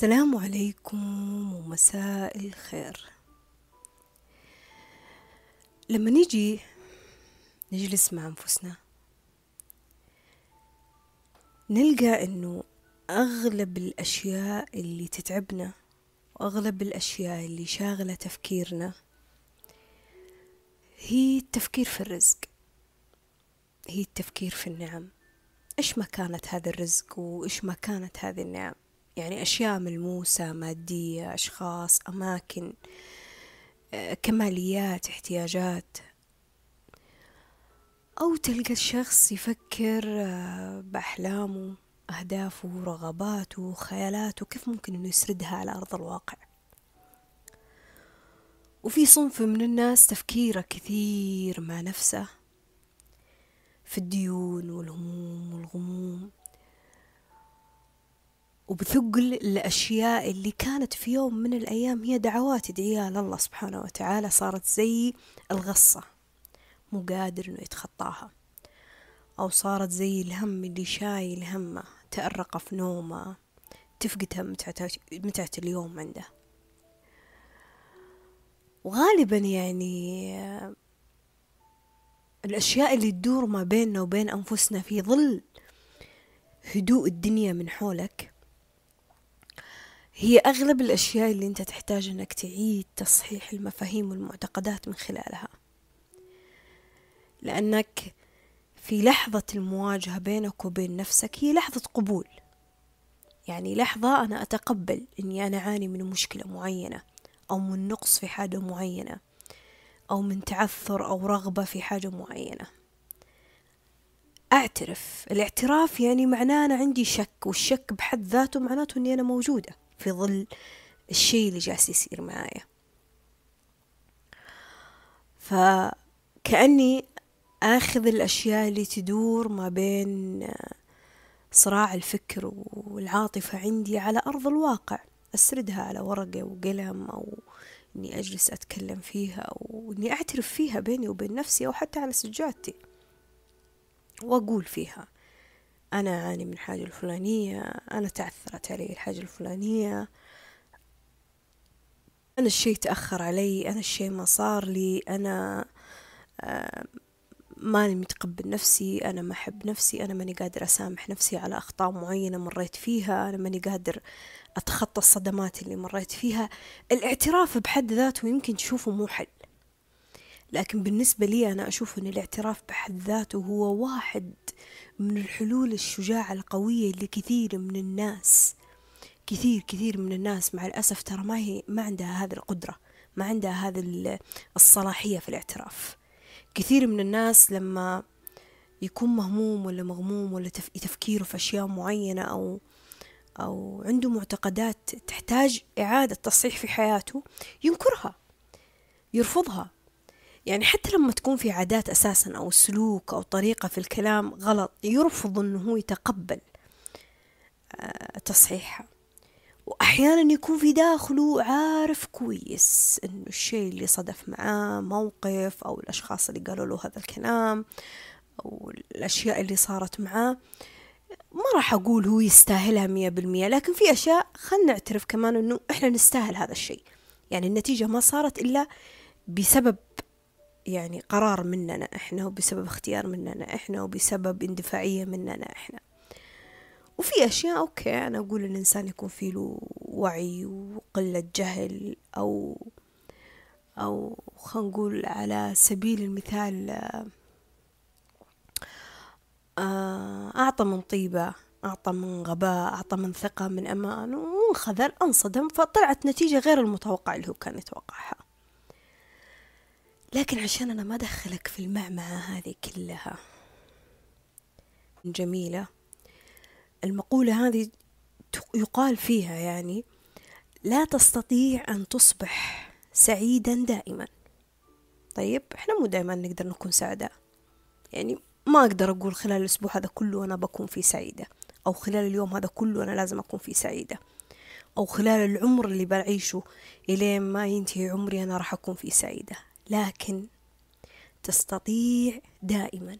السلام عليكم ومساء الخير. لما نيجي نجلس مع أنفسنا نلقى إنه أغلب الأشياء اللي تتعبنا وأغلب الأشياء اللي شاغلة تفكيرنا هي التفكير في الرزق. هي التفكير في النعم. إيش مكانة هذا الرزق وإيش مكانة هذه النعم؟ يعني أشياء ملموسة مادية أشخاص أماكن آه، كماليات احتياجات. أو تلقى الشخص يفكر آه، بأحلامه أهدافه رغباته خيالاته كيف ممكن إنه يسردها على أرض الواقع. وفي صنف من الناس تفكيره كثير مع نفسه في الديون والهموم والغموم. وبثقل الأشياء اللي كانت في يوم من الأيام هي دعوات يدعيها لله سبحانه وتعالى صارت زي الغصة مو قادر إنه يتخطاها. أو صارت زي الهم اللي شايل همه تأرق في نومه تفقدها متعة اليوم عنده. وغالبا يعني الأشياء اللي تدور ما بيننا وبين أنفسنا في ظل هدوء الدنيا من حولك هي أغلب الأشياء اللي أنت تحتاج أنك تعيد تصحيح المفاهيم والمعتقدات من خلالها. لأنك في لحظة المواجهة بينك وبين نفسك هي لحظة قبول. يعني لحظة أنا أتقبل أني أنا أعاني من مشكلة معينة أو من نقص في حاجة معينة أو من تعثر أو رغبة في حاجة معينة. أعترف. الاعتراف يعني معناه أنا عندي شك والشك بحد ذاته معناته أني أنا موجودة. في ظل الشيء اللي جالس يصير معايا. فكأني آخذ الأشياء اللي تدور ما بين صراع الفكر والعاطفة عندي على أرض الواقع. أسردها على ورقة وقلم أو إني أجلس أتكلم فيها أو إني أعترف فيها بيني وبين نفسي أو حتى على سجادتي وأقول فيها. أنا أعاني من حاجة الفلانية أنا تعثرت علي الحاجة الفلانية. أنا الشي تأخر علي أنا الشي ما صار لي أنا آه، ماني متقبل نفسي أنا ما أحب نفسي أنا ماني قادر أسامح نفسي على أخطاء معينة مريت فيها أنا ماني قادر أتخطى الصدمات اللي مريت فيها. الاعتراف بحد ذاته يمكن تشوفه مو حل لكن بالنسبة لي أنا أشوف أن الاعتراف بحد ذاته هو واحد من الحلول الشجاعة القوية لكثير من الناس. كثير كثير من الناس. مع الأسف ترى ما هي ما عندها هذه القدرة ما عندها هذه الصلاحية في الاعتراف. كثير من الناس لما يكون مهموم ولا مغموم ولا تفكيره في أشياء معينة أو أو عنده معتقدات تحتاج إعادة تصحيح في حياته ينكرها يرفضها. يعني حتى لما تكون في عادات أساسا أو سلوك أو طريقة في الكلام غلط يرفض أنه هو يتقبل آه، تصحيحها. وأحيانا يكون في داخله عارف كويس إنه الشيء اللي صدف معاه موقف أو الأشخاص اللي قالوا له هذا الكلام أو الأشياء اللي صارت معاه ما راح أقول هو يستاهلها مية بالمية لكن في أشياء خلنا نعترف كمان إنه إحنا نستاهل هذا الشيء. يعني النتيجة ما صارت إلا بسبب يعني قرار مننا إحنا وبسبب اختيار مننا إحنا وبسبب اندفاعية مننا إحنا. وفي أشياء أوكي أنا أقول الإنسان يكون فيه له وعي وقلة جهل أو أو خلينا نقول على سبيل المثال آه، أعطى من طيبة أعطى من غباء أعطى من ثقة من أمان وانخذل أنصدم فطلعت نتيجة غير المتوقع اللي هو كان يتوقعها. لكن عشان أنا ما أدخلك في المعمعة هذه كلها. جميلة. المقولة هذه يقال فيها يعني لا تستطيع أن تصبح سعيدا دائما. طيب إحنا مو دائما نقدر نكون سعداء. يعني ما أقدر أقول خلال الأسبوع هذا كله أنا بكون فيه سعيدة أو خلال اليوم هذا كله أنا لازم أكون فيه سعيدة أو خلال العمر اللي بعيشه إلين ما ينتهي عمري أنا راح أكون فيه سعيدة. لكن تستطيع دائما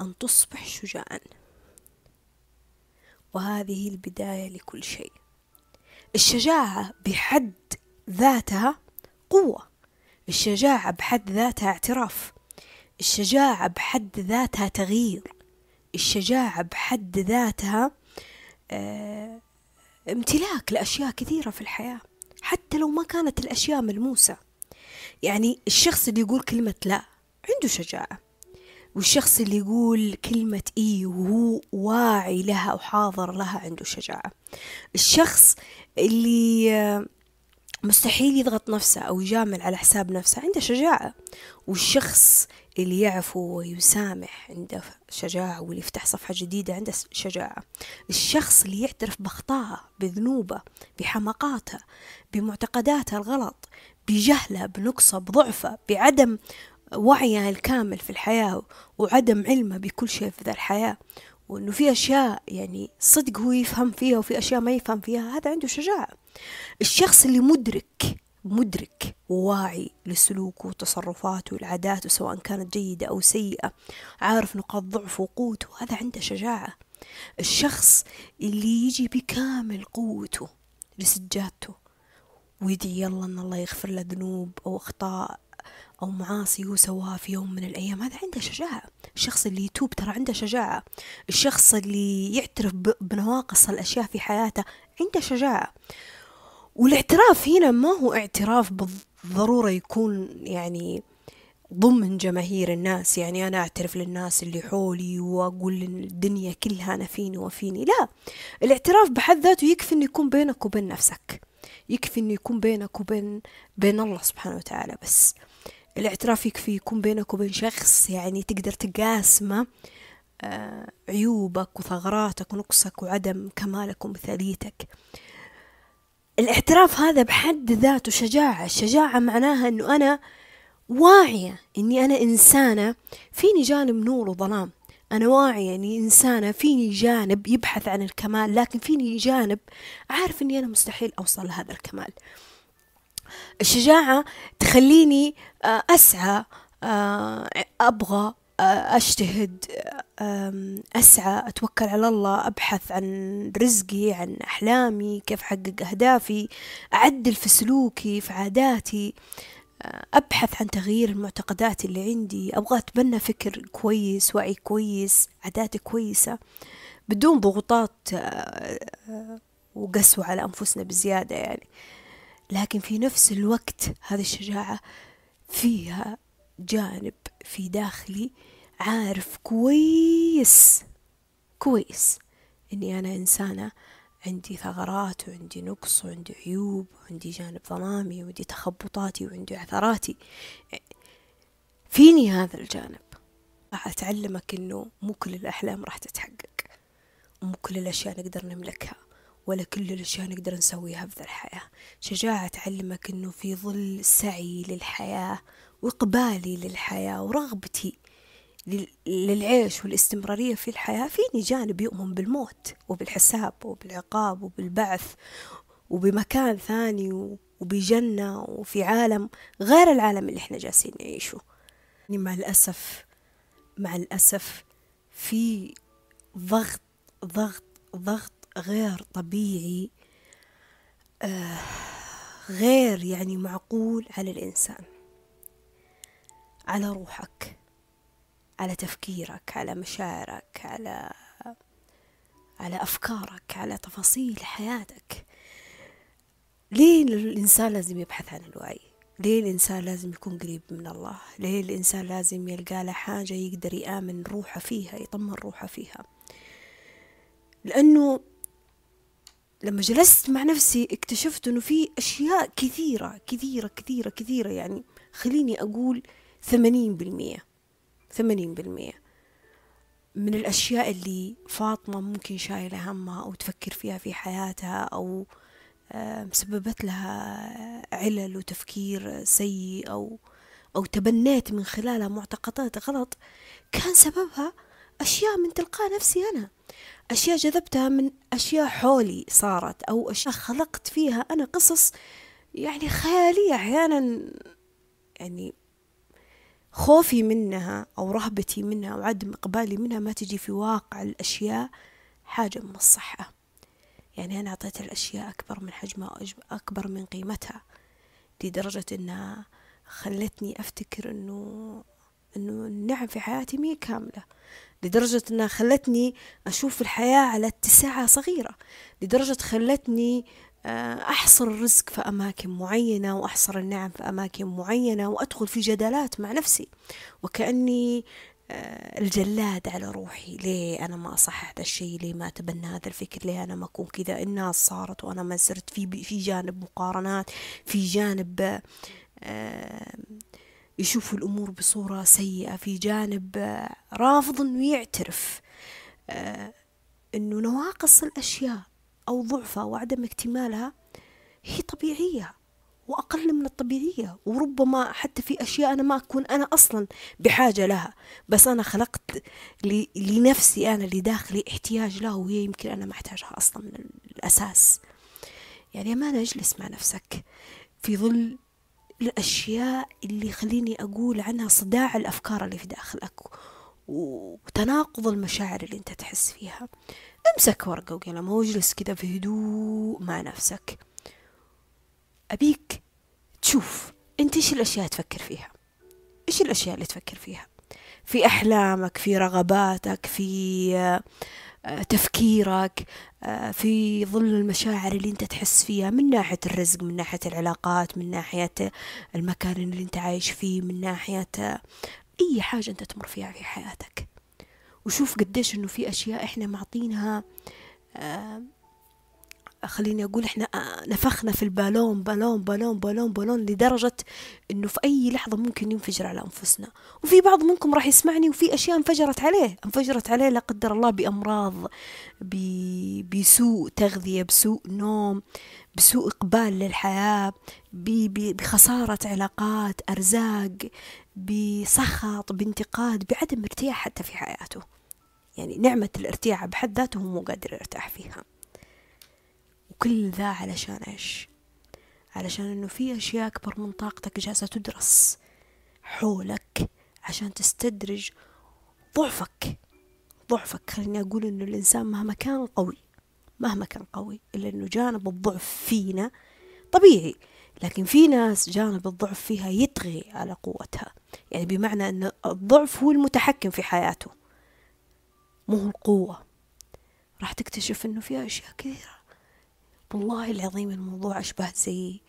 أن تصبح شجاعا. وهذه البداية لكل شيء. الشجاعة بحد ذاتها قوة. الشجاعة بحد ذاتها اعتراف. الشجاعة بحد ذاتها تغيير. الشجاعة بحد ذاتها آه امتلاك لأشياء كثيرة في الحياة. حتى لو ما كانت الأشياء ملموسة. يعني الشخص اللي يقول كلمة لا عنده شجاعة. والشخص اللي يقول كلمة إي وهو واعي لها وحاضر لها عنده شجاعة. الشخص اللي مستحيل يضغط نفسه أو يجامل على حساب نفسه عنده شجاعة. والشخص اللي يعفو ويسامح عنده شجاعة واللي يفتح صفحة جديدة عنده شجاعة. الشخص اللي يعترف بأخطائه بذنوبه بحماقاته بمعتقداته الغلط بجهلة بنقصة بضعفة بعدم وعيه الكامل في الحياة وعدم علمه بكل شيء في ذا الحياة. وإنه في أشياء يعني صدق هو يفهم فيها وفي أشياء ما يفهم فيها هذا عنده شجاعة. الشخص اللي مدرك مدرك وواعي لسلوكه وتصرفاته والعادات سواء كانت جيدة أو سيئة عارف نقاط ضعفه وقوته هذا عنده شجاعة. الشخص اللي يجي بكامل قوته لسجادته ويدعي يلا أن الله يغفر له ذنوب أو أخطاء أو معاصي هو سواها في يوم من الأيام. هذا عنده شجاعة. الشخص اللي يتوب ترى عنده شجاعة. الشخص اللي يعترف بنواقص الأشياء في حياته عنده شجاعة. والاعتراف هنا ما هو اعتراف بالضرورة يكون يعني ضمن جماهير الناس. يعني أنا أعترف للناس اللي حولي وأقول للدنيا كلها أنا فيني وفيني. لا. الاعتراف بحد ذاته يكفي أنه يكون بينك وبين نفسك. يكفي أنه يكون بينك وبين بين الله سبحانه وتعالى بس. الاعتراف يكفي يكون بينك وبين شخص يعني تقدر تقاسمه آه عيوبك وثغراتك ونقصك وعدم كمالك ومثاليتك. الاعتراف هذا بحد ذاته شجاعة. الشجاعة معناها أنه أنا واعية أني أنا إنسانة فيني جانب نور وظلام. أنا واعية أني إنسانة فيني جانب يبحث عن الكمال لكن فيني جانب عارف أني أنا مستحيل أوصل لهذا الكمال. الشجاعة تخليني آه، أسعى آه، أبغى آه، أجتهد أسعى أتوكل على الله أبحث عن رزقي عن أحلامي كيف أحقق أهدافي أعدل في سلوكي في عاداتي. أبحث عن تغيير المعتقدات اللي عندي أبغى أتبنى فكر كويس وعي كويس عادات كويسة بدون ضغوطات وقسوة على أنفسنا بزيادة يعني. لكن في نفس الوقت هذه الشجاعة فيها جانب في داخلي عارف كويس كويس إني أنا إنسانة عندي ثغرات وعندي نقص وعندي عيوب وعندي جانب ظلامي وعندي تخبطاتي وعندي عثراتي فيني هذا الجانب؟ راح أتعلمك إنه مو كل الأحلام راح تتحقق. ومو كل الأشياء نقدر نملكها ولا كل الأشياء نقدر نسويها في ذا الحياة. شجاعة تعلمك أنه في ظل سعي للحياة وإقبالي للحياة ورغبتي للعيش والاستمرارية في الحياة فيني جانب يؤمن بالموت وبالحساب وبالعقاب وبالبعث وبمكان ثاني وبجنة وفي عالم غير العالم اللي إحنا جالسين نعيشه. يعني مع الأسف مع الأسف في ضغط ضغط ضغط غير طبيعي آه غير يعني معقول على الإنسان على روحك. على تفكيرك على مشاعرك على على أفكارك على تفاصيل حياتك. ليه الإنسان لازم يبحث عن الوعي؟ ليه الإنسان لازم يكون قريب من الله؟ ليه الإنسان لازم يلقى له حاجة يقدر يآمن روحه فيها يطمن روحه فيها؟ لأنه لما جلست مع نفسي اكتشفت إنه في أشياء كثيرة كثيرة كثيرة كثيرة. يعني خليني أقول ثمانين بالمية. ثمانين بالمية. من الأشياء اللي فاطمة ممكن شايلة همها أو تفكر فيها في حياتها أو مسببت لها علل وتفكير سيء أو أو تبنيت من خلالها معتقدات غلط كان سببها أشياء من تلقاء نفسي أنا. أشياء جذبتها من أشياء حولي صارت أو أشياء خلقت فيها أنا قصص يعني خيالية أحيانا يعني خوفي منها أو رهبتي منها أو عدم إقبالي منها ما تجي في واقع الأشياء حاجة من الصحة. يعني أنا أعطيت الأشياء أكبر من حجمها أكبر من قيمتها لدرجة أنها خلتني أفتكر أنه أنه النعم في حياتي مي كاملة. لدرجة أنها خلتني أشوف الحياة على اتساعها صغيرة. لدرجة خلتني أحصر الرزق في أماكن معينة وأحصر النعم في أماكن معينة وأدخل في جدالات مع نفسي. وكأني آه، الجلاد على روحي. ليه أنا ما أصح هذا الشيء؟ ليه ما أتبنى هذا الفكر؟ ليه أنا ما أكون كذا؟ الناس صارت وأنا ما صرت في في جانب مقارنات في جانب آه، يشوفوا الأمور بصورة سيئة في جانب رافض إنه يعترف. إنه نواقص الأشياء. أو ضعفها وعدم اكتمالها هي طبيعية وأقل من الطبيعية. وربما حتى في أشياء أنا ما أكون أنا أصلا بحاجة لها بس أنا خلقت لنفسي أنا لداخلي احتياج لها وهي يمكن أنا ما أحتاجها أصلا من الأساس. يعني ما نجلس مع نفسك في ظل الأشياء اللي خليني أقول عنها صداع الأفكار اللي في داخلك وتناقض المشاعر اللي أنت تحس فيها. امسك ورقة وقلم واجلس كذا في هدوء مع نفسك. أبيك تشوف أنت إيش الأشياء تفكر فيها؟ إيش الأشياء اللي تفكر فيها؟ في أحلامك في رغباتك في آه، تفكيرك آه، في ظل المشاعر اللي أنت تحس فيها من ناحية الرزق من ناحية العلاقات من ناحية المكان اللي أنت عايش فيه من ناحية آه، أي حاجة أنت تمر فيها في حياتك. وشوف قديش إنه في أشياء إحنا معطينها آه خليني أقول إحنا آه، نفخنا في البالون بالون بالون بالون بالون لدرجة إنه في أي لحظة ممكن ينفجر على أنفسنا. وفي بعض منكم راح يسمعني وفي أشياء انفجرت عليه انفجرت عليه لا قدر الله بأمراض بسوء تغذية بسوء نوم بسوء إقبال للحياة بخسارة علاقات أرزاق بسخط بانتقاد بعدم ارتياح حتى في حياته. يعني نعمة الارتياح بحد ذاته هو مو قادر يرتاح فيها. وكل ذا علشان إيش؟ علشان إنه في أشياء أكبر من طاقتك جالسة تدرس حولك عشان تستدرج ضعفك. ضعفك خليني أقول إنه الإنسان مهما كان قوي مهما كان قوي إلا إنه جانب الضعف فينا طبيعي. لكن في ناس جانب الضعف فيها يطغي على قوتها. يعني بمعنى أن الضعف هو المتحكم في حياته. مو القوة. راح تكتشف أنه في أشياء كثيرة. والله العظيم الموضوع أشبه زي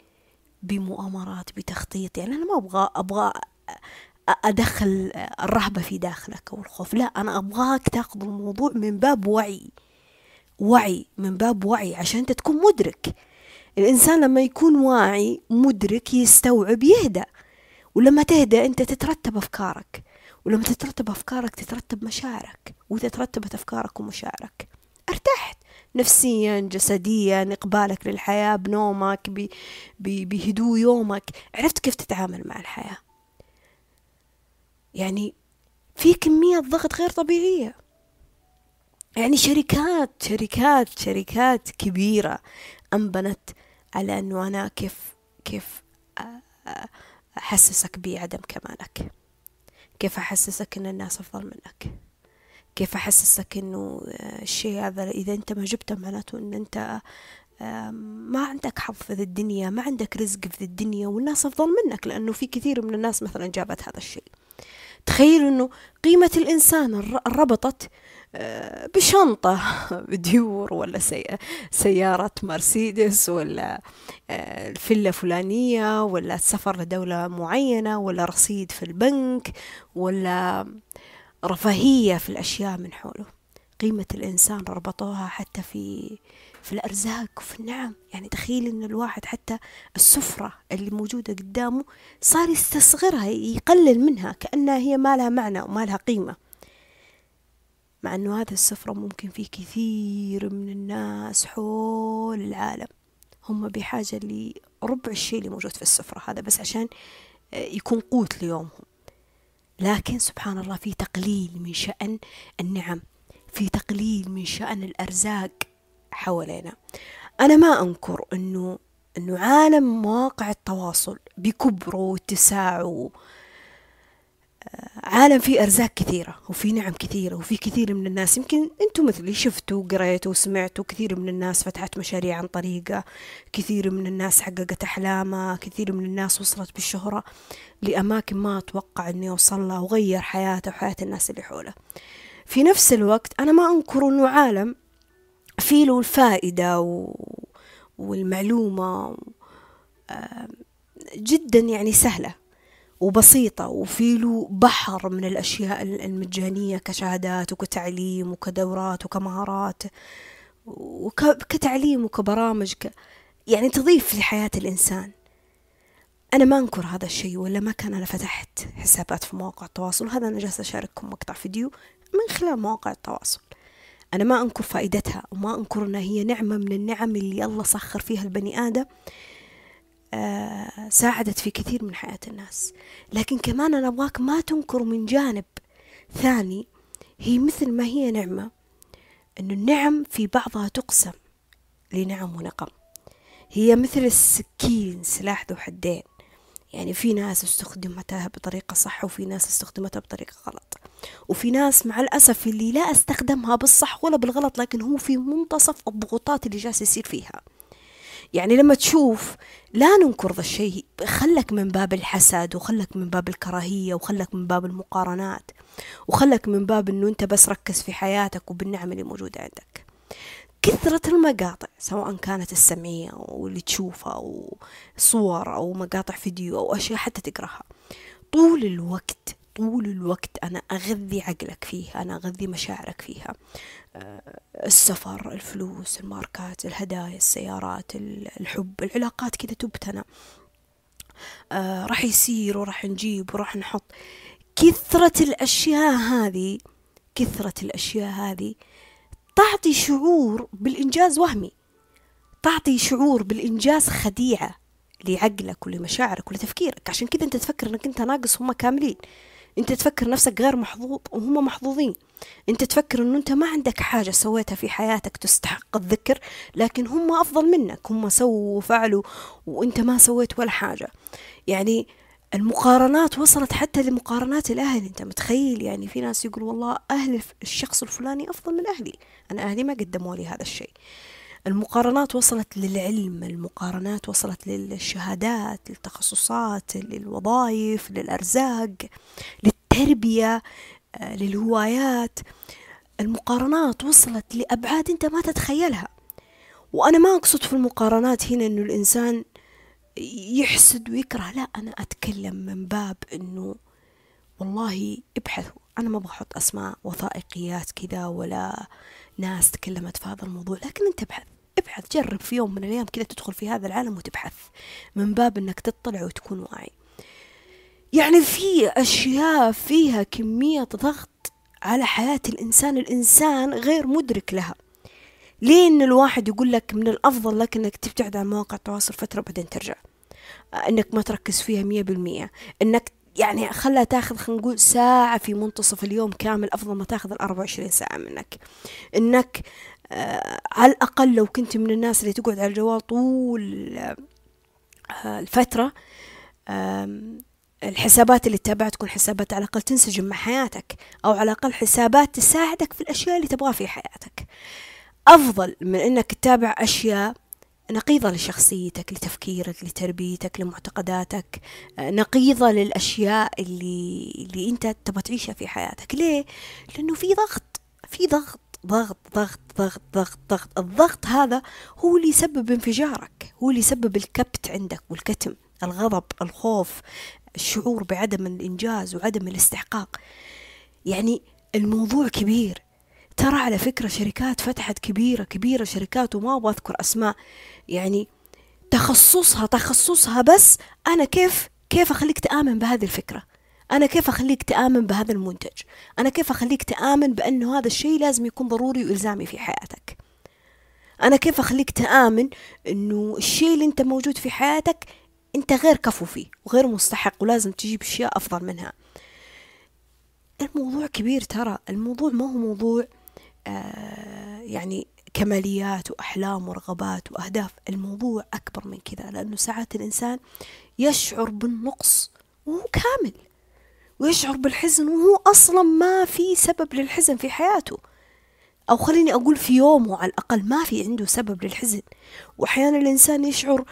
بمؤامرات بتخطيط. يعني أنا ما أبغى أبغى أدخل الرهبة في داخلك أو الخوف. لا أنا أبغاك تأخذ الموضوع من باب وعي. وعي من باب وعي عشان أنت تكون مدرك. الإنسان لما يكون واعي مدرك يستوعب يهدأ. ولما تهدأ أنت تترتب أفكارك. ولما تترتب أفكارك تترتب مشاعرك. وإذا ترتبت أفكارك ومشاعرك. ارتحت. نفسيا جسديا إقبالك للحياة بنومك بهدوء يومك. عرفت كيف تتعامل مع الحياة. يعني في كمية ضغط غير طبيعية. يعني شركات شركات شركات كبيرة أنبنت على أنه أنا كيف كيف أحسسك بعدم كمالك. كيف أحسسك أن الناس أفضل منك. كيف أحسسك أنه الشيء هذا إذا أنت ما جبته معناته أن أنت ما عندك حظ في ذي الدنيا ما عندك رزق في ذي الدنيا والناس أفضل منك لأنه في كثير من الناس مثلا جابت هذا الشيء. تخيل أنه قيمة الإنسان ربطت آه، بشنطة ديور ولا سيارة مرسيدس ولا آه، فيلا فلانية ولا السفر لدولة معينة ولا رصيد في البنك ولا رفاهية في الأشياء من حوله. قيمة الإنسان ربطوها حتى في في الأرزاق وفي النعم. يعني تخيل إن الواحد حتى السفرة اللي موجودة قدامه صار يستصغرها يقلل منها كأنها هي ما لها معنى وما لها قيمة. مع أنه هذه السفرة ممكن في كثير من الناس حول العالم. هم بحاجة لربع الشيء اللي موجود في السفرة هذا بس عشان آه، يكون قوت ليومهم. لكن سبحان الله في تقليل من شأن النعم في تقليل من شأن الأرزاق حوالينا. أنا ما أنكر أنه أنه عالم مواقع التواصل بكبره واتساعه عالم فيه أرزاق كثيرة وفي نعم كثيرة وفي كثير من الناس. يمكن أنتم مثلي شفتوا قريتوا وسمعتوا كثير من الناس فتحت مشاريع عن طريقة كثير من الناس حققت أحلامها كثير من الناس وصلت بالشهرة لأماكن ما أتوقع أنه يوصل لها وغير حياته وحياة الناس اللي حوله. في نفس الوقت أنا ما أنكر أنه عالم فيه له الفائدة و... والمعلومة جدا يعني سهلة. وبسيطة وفي له بحر من الأشياء المجانية كشهادات وكتعليم وكدورات وكمهارات وكتعليم وكبرامج ك... يعني تضيف لحياة الإنسان. أنا ما أنكر هذا الشيء ولا ما كان أنا فتحت حسابات في مواقع التواصل وهذا أنا جالسة أشارككم مقطع فيديو من خلال مواقع التواصل. أنا ما أنكر فائدتها وما أنكر أنها هي نعمة من النعم اللي الله سخر فيها البني آدم. ساعدت في كثير من حياة الناس. لكن كمان أنا أبغاك ما تنكر من جانب ثاني هي مثل ما هي نعمة أن النعم في بعضها تقسم لنعم ونقم. هي مثل السكين سلاح ذو حدين. يعني في ناس استخدمتها بطريقة صح وفي ناس استخدمتها بطريقة غلط. وفي ناس مع الأسف اللي لا أستخدمها بالصح ولا بالغلط لكن هو في منتصف الضغوطات اللي جالس يصير فيها. يعني لما تشوف لا ننكر ذا الشيء خلك من باب الحسد وخلك من باب الكراهية وخلك من باب المقارنات وخلك من باب إنه أنت بس ركز في حياتك وبالنعم اللي موجودة عندك. كثرة المقاطع سواء كانت السمعية أو اللي تشوفها أو صور أو مقاطع فيديو أو أشياء حتى تقراها. طول الوقت طول الوقت أنا أغذي عقلك فيه أنا أغذي مشاعرك فيها. السفر الفلوس الماركات الهدايا السيارات الحب العلاقات كذا تبتنى. آه راح يصير وراح نجيب وراح نحط. كثرة الأشياء هذه كثرة الأشياء هذه تعطي شعور بالإنجاز وهمي. تعطي شعور بالإنجاز خديعة لعقلك ولمشاعرك ولتفكيرك. عشان كذا أنت تفكر أنك أنت ناقص هم كاملين. أنت تفكر نفسك غير محظوظ وهم محظوظين. أنت تفكر أنه أنت ما عندك حاجة سويتها في حياتك تستحق الذكر لكن هم أفضل منك. هم سووا وفعلوا وأنت ما سويت ولا حاجة. يعني المقارنات وصلت حتى لمقارنات الأهل. أنت متخيل؟ يعني في ناس يقول والله أهل الشخص الفلاني أفضل من أهلي. أنا أهلي ما قدموا لي هذا الشيء. المقارنات وصلت للعلم المقارنات وصلت للشهادات للتخصصات للوظائف للأرزاق للتربية آه، للهوايات. المقارنات وصلت لأبعاد أنت ما تتخيلها. وأنا ما أقصد في المقارنات هنا أنه الإنسان يحسد ويكره لا أنا أتكلم من باب أنه والله ابحثوا. أنا ما بحط أسماء وثائقيات كذا ولا ناس تكلمت في هذا الموضوع لكن أنت ابحث. ابحث جرب في يوم من الأيام كذا تدخل في هذا العالم وتبحث من باب أنك تطلع وتكون واعي. يعني في أشياء فيها كمية ضغط على حياة الإنسان الإنسان غير مدرك لها. ليه إن الواحد يقول لك من الأفضل لك إنك تبتعد عن مواقع التواصل فترة بعدين ترجع؟ إنك ما تركز فيها مية بالمية. إنك يعني خلها تاخذ خلينا نقول ساعة في منتصف اليوم كامل أفضل ما تاخذ الأربعة وعشرين ساعة منك. إنك على الأقل لو كنت من الناس اللي تقعد على الجوال طول آه الفترة آه الحسابات اللي تتابعها تكون حسابات على الأقل تنسجم مع حياتك أو على الأقل حسابات تساعدك في الأشياء اللي تبغاها في حياتك. أفضل من أنك تتابع أشياء نقيضة لشخصيتك لتفكيرك لتربيتك لمعتقداتك نقيضة للأشياء اللي, اللي أنت تبغى تعيشها في حياتك. ليه؟ لأنه في ضغط في ضغط. ضغط ضغط ضغط ضغط ضغط. الضغط هذا هو اللي يسبب انفجارك هو اللي يسبب الكبت عندك والكتم الغضب الخوف الشعور بعدم الإنجاز وعدم الاستحقاق. يعني الموضوع كبير. ترى على فكرة شركات فتحت كبيرة كبيرة شركات وما أبغى أذكر أسماء. يعني تخصصها تخصصها بس أنا كيف كيف أخليك تآمن بهذه الفكرة؟ أنا كيف أخليك تآمن بهذا المنتج؟ أنا كيف أخليك تآمن بأنه هذا الشيء لازم يكون ضروري وإلزامي في حياتك؟ أنا كيف أخليك تآمن أنه الشيء اللي أنت موجود في حياتك أنت غير كفو فيه وغير مستحق ولازم تجيب أشياء أفضل منها. الموضوع كبير ترى. الموضوع ما هو موضوع آه يعني كماليات وأحلام ورغبات وأهداف. الموضوع أكبر من كذا لأنه ساعات الإنسان يشعر بالنقص وهو كامل. ويشعر بالحزن وهو أصلا ما في سبب للحزن في حياته. أو خليني أقول في يومه على الأقل ما في عنده سبب للحزن. وأحيانا الإنسان يشعر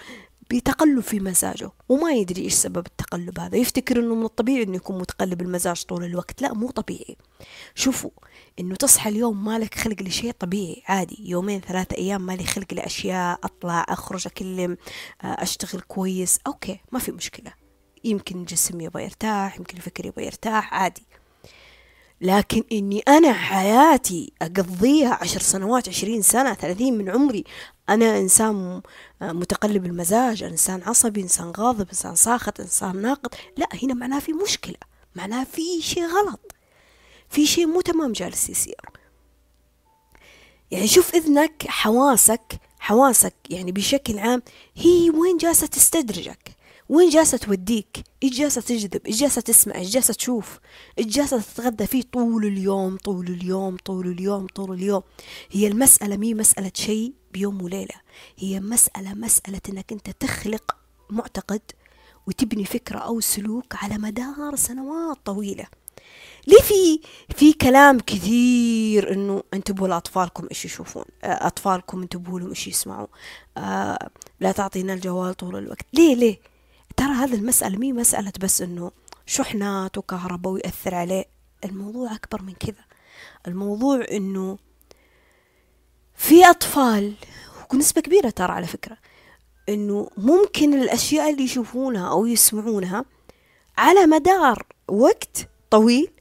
بتقلب في مزاجه وما يدري إيش سبب التقلب هذا. يفتكر إنه من الطبيعي إنه يكون متقلب المزاج طول الوقت. لا مو طبيعي. شوفوا إنه تصحى اليوم مالك خلق لشيء طبيعي. عادي يومين ثلاثة أيام مالي خلق لأشياء أطلع أخرج أكلم أشتغل كويس. أوكي ما في مشكلة. يمكن الجسم يبغى يرتاح يمكن الفكر يبغى يرتاح عادي. لكن إني أنا حياتي أقضيها عشر سنوات عشرين سنة ثلاثين من عمري أنا إنسان متقلب المزاج إنسان عصبي إنسان غاضب إنسان ساخط إنسان ناقد. لا هنا معناه في مشكلة معناه في شيء غلط في شيء مو تمام جالس يصير. يعني شوف إذنك حواسك حواسك يعني بشكل عام هي وين جالسة تستدرجك. وين جالسة توديك؟ إيش جالسة تجذب؟ إيش جالسة تسمع؟ إيش جالسة تشوف؟ إيش جالسة تتغذى فيه طول اليوم طول اليوم طول اليوم طول اليوم؟ هي المسألة مي مسألة شيء بيوم وليلة. هي مسألة مسألة إنك أنت تخلق معتقد وتبني فكرة أو سلوك على مدار سنوات طويلة. ليه في في كلام كثير إنه انتبهوا لأطفالكم إيش يشوفون؟ أطفالكم انتبهوا لهم إيش يسمعوا؟ آه لا تعطينا الجوال طول الوقت. ليه ليه؟ ترى هذه المسألة مي مسألة بس إنه شحنات وكهرباء ويأثر عليه؟ الموضوع أكبر من كذا. الموضوع إنه في أطفال ونسبة كبيرة ترى على فكرة إنه ممكن الأشياء اللي يشوفونها أو يسمعونها على مدار وقت طويل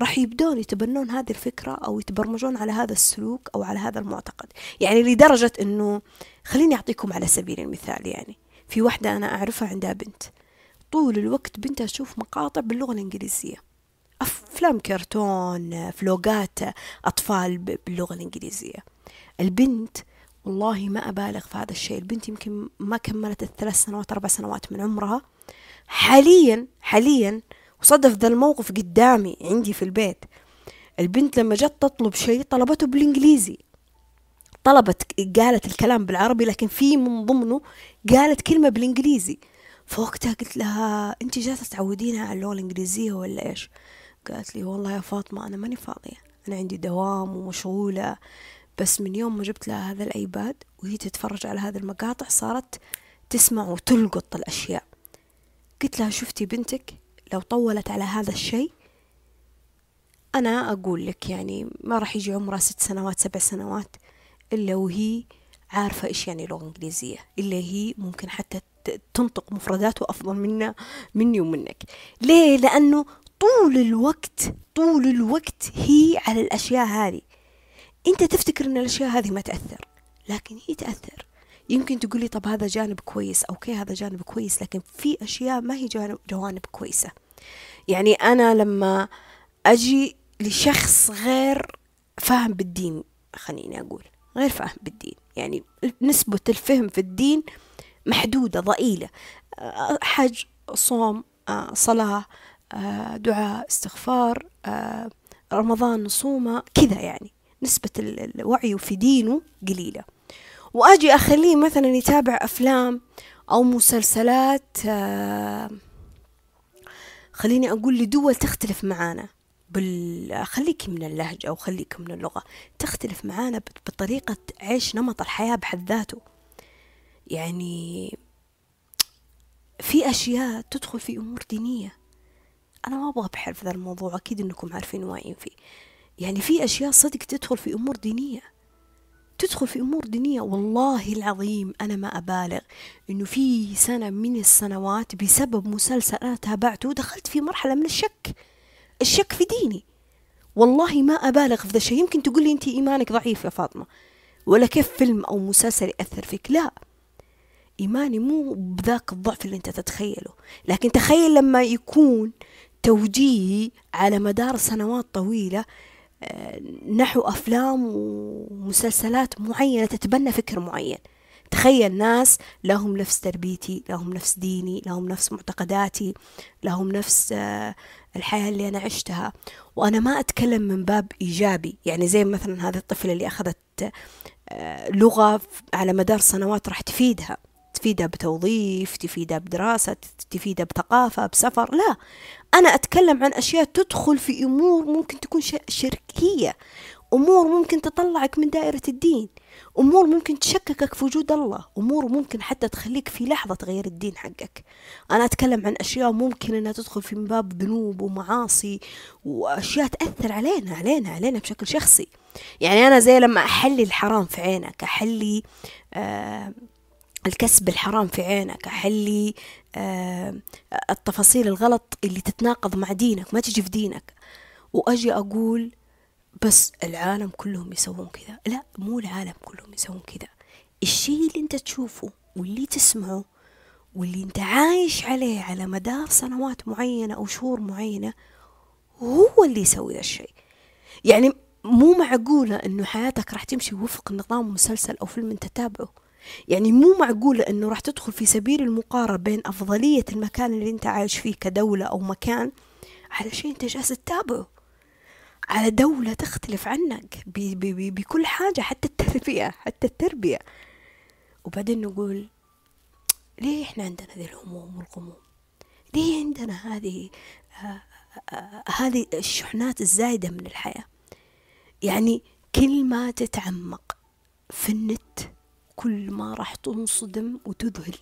راح يبدون يتبنون هذه الفكرة أو يتبرمجون على هذا السلوك أو على هذا المعتقد. يعني لدرجة أنه خليني أعطيكم على سبيل المثال يعني. في واحدة أنا أعرفها عندها بنت. طول الوقت بنتها تشوف مقاطع باللغة الإنجليزية. أفلام كرتون فلوقات أطفال باللغة الإنجليزية. البنت والله ما أبالغ في هذا الشيء. البنت يمكن ما كملت الثلاث سنوات أربع سنوات من عمرها. حاليا حاليا وصدف ذا الموقف قدامي عندي في البيت. البنت لما جت تطلب شيء طلبته بالإنجليزي. طلبت قالت الكلام بالعربي لكن في من ضمنه قالت كلمة بالإنجليزي. فوقتها قلت لها أنت جالسة تعودينها على اللغة الإنجليزية ولا إيش؟ قالت لي والله يا فاطمة أنا ماني فاضية. أنا عندي دوام ومشغولة. بس من يوم ما جبت لها هذا الأيباد وهي تتفرج على هذه المقاطع صارت تسمع وتلقط الأشياء. قلت لها شفتي بنتك؟ لو طولت على هذا الشيء أنا أقول لك يعني ما راح يجي عمرها ست سنوات سبع سنوات. إلا وهي عارفة إيش يعني لغة إنجليزية إلا هي ممكن حتى تنطق مفرداته أفضل منا مني ومنك. ليه؟ لأنه طول الوقت طول الوقت هي على الأشياء هذه. أنت تفتكر أن الأشياء هذه ما تأثر لكن هي تأثر. يمكن تقولي طب هذا جانب كويس أوكي هذا جانب كويس لكن في أشياء ما هي جانب جوانب كويسة. يعني أنا لما أجي لشخص غير فاهم بالدين خليني أقول. غير فاهم بالدين. يعني نسبة الفهم في الدين محدودة ضئيلة. آه، حج صوم آه، صلاة آه، دعاء استغفار رمضان نصومة كذا يعني. نسبة الوعي في دينه قليلة. وأجي أخليه مثلا يتابع أفلام أو مسلسلات خليني أقول لدول تختلف معانا. بال... خليك من اللهجة أو خليك من اللغة. تختلف معانا بطريقة عيش نمط الحياة بحد ذاته. يعني في أشياء تدخل في أمور دينية. أنا ما أبغى أبحر في ذا الموضوع أكيد أنكم عارفين واعيين فيه. يعني في أشياء صدق تدخل في أمور دينية. تدخل في أمور دينية والله العظيم أنا ما أبالغ إنه في سنة من السنوات بسبب مسلسل أنا تابعته دخلت في مرحلة من الشك. الشك في ديني. والله ما أبالغ في ذا الشيء. يمكن تقول لي أنت إيمانك ضعيف يا فاطمة. ولا كيف فيلم أو مسلسل يأثر فيك؟ لا. إيماني مو بذاك الضعف اللي أنت تتخيله. لكن تخيل لما يكون توجيهي على مدار سنوات طويلة آه، نحو أفلام ومسلسلات معينة تتبنى فكر معين. تخيل ناس لهم نفس تربيتي لهم نفس ديني لهم نفس معتقداتي لهم نفس آه، الحياة اللي أنا عشتها. وأنا ما أتكلم من باب إيجابي. يعني زي مثلا هذه الطفلة اللي أخذت آه، لغة على مدار سنوات راح تفيدها. تفيدها بتوظيف تفيدها بدراسة تفيدها بثقافة بسفر. لا أنا أتكلم عن أشياء تدخل في أمور ممكن تكون شركية. أمور ممكن تطلعك من دائرة الدين. أمور ممكن تشككك في وجود الله أمور ممكن حتى تخليك في لحظة تغير الدين حقك. أنا أتكلم عن أشياء ممكن أنها تدخل في باب ذنوب ومعاصي وأشياء تأثر علينا علينا علينا بشكل شخصي. يعني أنا زي لما أحلي الحرام في عينك أحلي آه الكسب الحرام في عينك أحلي آه التفاصيل الغلط اللي تتناقض مع دينك ما تجي في دينك. وأجي أقول بس العالم كلهم يسوون كذا. لا مو العالم كلهم يسوون كذا. الشيء اللي انت تشوفه واللي تسمعه واللي انت عايش عليه على مدار سنوات معينة أو شهور معينة هو اللي يسوي ذا الشيء. يعني مو معقولة إنه حياتك راح تمشي وفق نظام مسلسل أو فيلم أنت تتابعه. يعني مو معقولة إنه راح تدخل في سبيل المقارنة بين أفضلية المكان اللي أنت عايش فيه كدولة أو مكان على شيء أنت جالس تتابعه. على دولة تختلف عنك بي بي بي بكل حاجة حتى التربية حتى التربية. وبعدين نقول ليه إحنا عندنا ذي الهموم والغموم؟ ليه عندنا هذه آه، آه، هذه الشحنات الزايدة من الحياة؟ يعني كل ما تتعمق في النت كل ما راح تنصدم وتذهل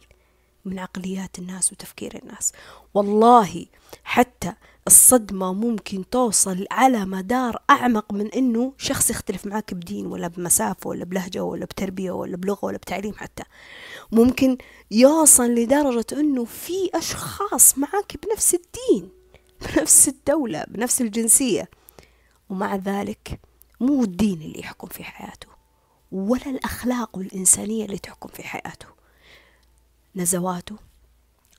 من عقليات الناس وتفكير الناس. والله حتى الصدمة ممكن توصل على مدار أعمق من إنه شخص يختلف معاك بدين ولا بمسافة ولا بلهجة ولا بتربية ولا بلغة ولا بتعليم حتى. ممكن يوصل لدرجة إنه في أشخاص معاك بنفس الدين بنفس الدولة بنفس الجنسية. ومع ذلك مو الدين اللي يحكم في حياته ولا الأخلاق والإنسانية اللي تحكم في حياته. نزواته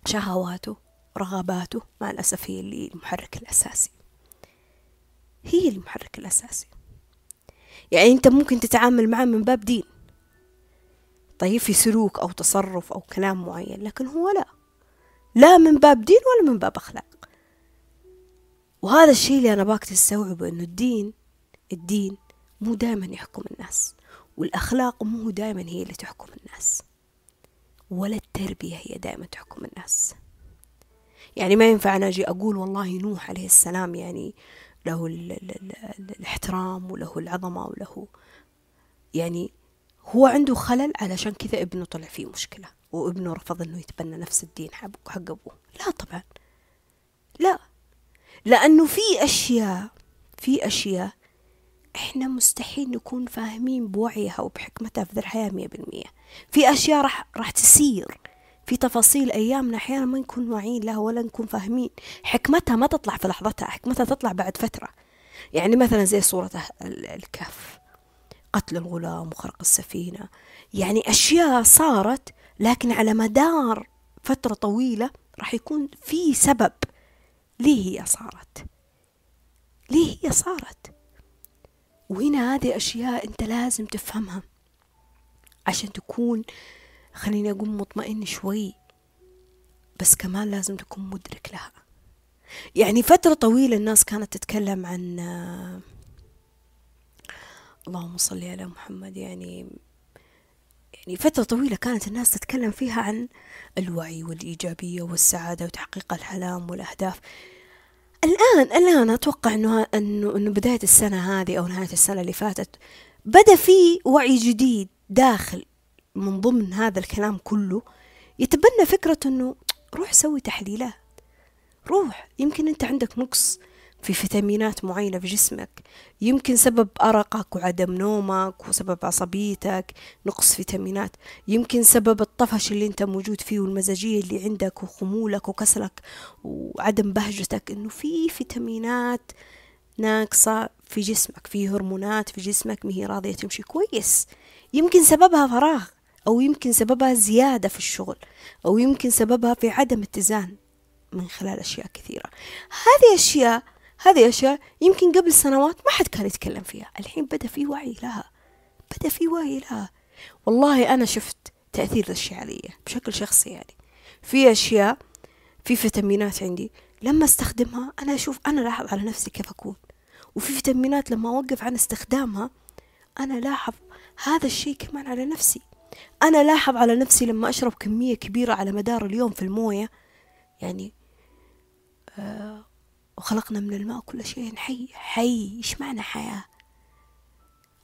شهواته رغباته مع الأسف هي اللي المحرك الأساسي. هي المحرك الأساسي. يعني أنت ممكن تتعامل معه من باب دين. طيب في سلوك أو تصرف أو كلام معين لكن هو لا. لا من باب دين ولا من باب أخلاق. وهذا الشيء اللي أنا باك تستوعبه إنه الدين الدين مو دائما يحكم الناس والأخلاق مو دائما هي اللي تحكم الناس ولا التربية هي دائما تحكم الناس. يعني ما ينفع أنا أجي أقول والله نوح عليه السلام يعني له ال ال ال الاحترام وله العظمة وله يعني هو عنده خلل علشان كذا ابنه طلع فيه مشكلة وابنه رفض إنه يتبنى نفس الدين حق أبوه. لا طبعا. لا. لأنه في أشياء في أشياء إحنا مستحيل نكون فاهمين بوعيها وبحكمتها في ذا الحياة مية بالمية. في أشياء راح راح تسير في تفاصيل أيامنا أحيانا ما نكون واعيين لها ولا نكون فاهمين. حكمتها ما تطلع في لحظتها حكمتها تطلع بعد فترة. يعني مثلا زي صورة الكهف قتل الغلام وخرق السفينة. يعني أشياء صارت لكن على مدار فترة طويلة راح يكون في سبب. ليه هي صارت؟ ليه هي صارت؟ وهنا هذه أشياء أنت لازم تفهمها. عشان تكون خليني أقول مطمئن شوي. بس كمان لازم تكون مدرك لها. يعني فترة طويلة الناس كانت تتكلم عن اللهم صل على محمد يعني يعني فترة طويلة كانت الناس تتكلم فيها عن الوعي والإيجابية والسعادة وتحقيق الحلام والأهداف. الآن الآن أتوقع إنه إنه إنه بداية السنة هذه أو نهاية السنة اللي فاتت بدأ في وعي جديد داخل من ضمن هذا الكلام كله يتبنى فكرة إنه روح سوي تحليلات. روح يمكن أنت عندك نقص في فيتامينات معينة في جسمك يمكن سبب أرقك وعدم نومك وسبب عصبيتك نقص فيتامينات يمكن سبب الطفش اللي أنت موجود فيه والمزاجية اللي عندك وخمولك وكسلك وعدم بهجتك إنه في فيتامينات ناقصة في جسمك في هرمونات في جسمك مهي راضية تمشي كويس. يمكن سببها فراغ. أو يمكن سببها زيادة في الشغل أو يمكن سببها في عدم اتزان من خلال أشياء كثيرة. هذه أشياء هذه أشياء يمكن قبل سنوات ما حد كان يتكلم فيها. الحين بدأ في وعي لها بدأ في وعي لها. والله أنا شفت تأثير الشيء علي بشكل شخصي يعني. في أشياء في فيتامينات عندي لما أستخدمها أنا أشوف أنا لاحظ على نفسي كيف أكون. وفي فيتامينات لما أوقف عن استخدامها أنا لاحظ هذا الشيء كمان على نفسي. أنا لاحظ على نفسي لما أشرب كمية كبيرة على مدار اليوم في الموية يعني آه وخلقنا من الماء كل شيء حي حي إيش معنى حياة؟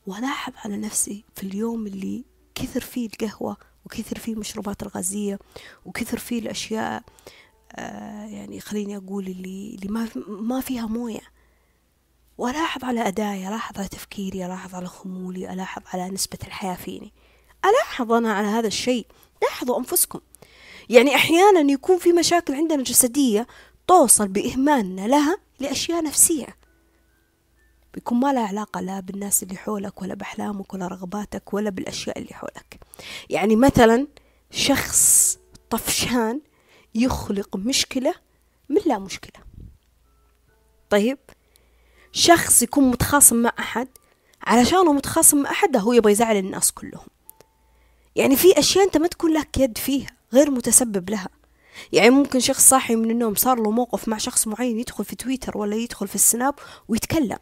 ولاحظ على نفسي في اليوم اللي كثر فيه القهوة وكثر فيه المشروبات الغازية وكثر فيه الأشياء آه يعني خليني أقول اللي, اللي ما, ما فيها موية. وألاحظ على أدائي ألاحظ على تفكيري ألاحظ على خمولي ألاحظ على نسبة الحياة فيني. ألاحظ أنا على هذا الشيء؟ لاحظوا أنفسكم. يعني أحيانا يكون في مشاكل عندنا جسدية توصل بإهمالنا لها لأشياء نفسية. بيكون ما لها علاقة لا بالناس اللي حولك ولا بأحلامك ولا رغباتك ولا بالأشياء اللي حولك. يعني مثلا شخص طفشان يخلق مشكلة من لا مشكلة. طيب شخص يكون متخاصم مع أحد علشانه متخاصم مع أحد هو يبغى يزعل الناس كلهم. يعني في أشياء أنت ما تكون لك يد فيها غير متسبب لها. يعني ممكن شخص صاحي من النوم صار له موقف مع شخص معين يدخل في تويتر ولا يدخل في السناب ويتكلم.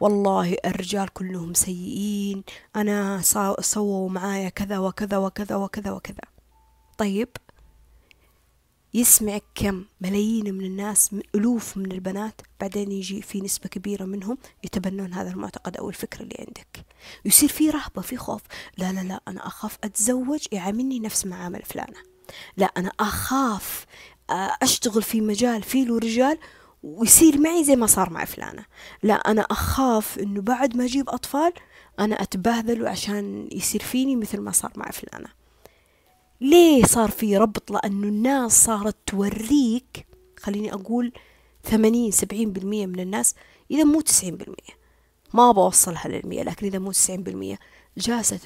والله الرجال كلهم سيئين أنا سووا معايا كذا وكذا وكذا وكذا وكذا. طيب يسمع كم؟ ملايين من الناس ألوف من البنات بعدين يجي في نسبة كبيرة منهم يتبنون هذا المعتقد أو الفكرة اللي عندك. يصير في رهبة في خوف. لا لا لا أنا أخاف أتزوج يعاملني نفس معامل فلانة. لا أنا أخاف آه، أشتغل في مجال فيه له رجال ويصير معي زي ما صار مع فلانة. لا أنا أخاف أنه بعد ما أجيب أطفال أنا أتبهذل عشان يصير فيني مثل ما صار مع فلانة. ليه صار في ربط؟ لأنه الناس صارت توريك خليني أقول ثمانين سبعين بالمية من الناس إذا مو تسعين بالمية. ما بوصلها للمية لكن إذا مو تسعين بالمية جالسة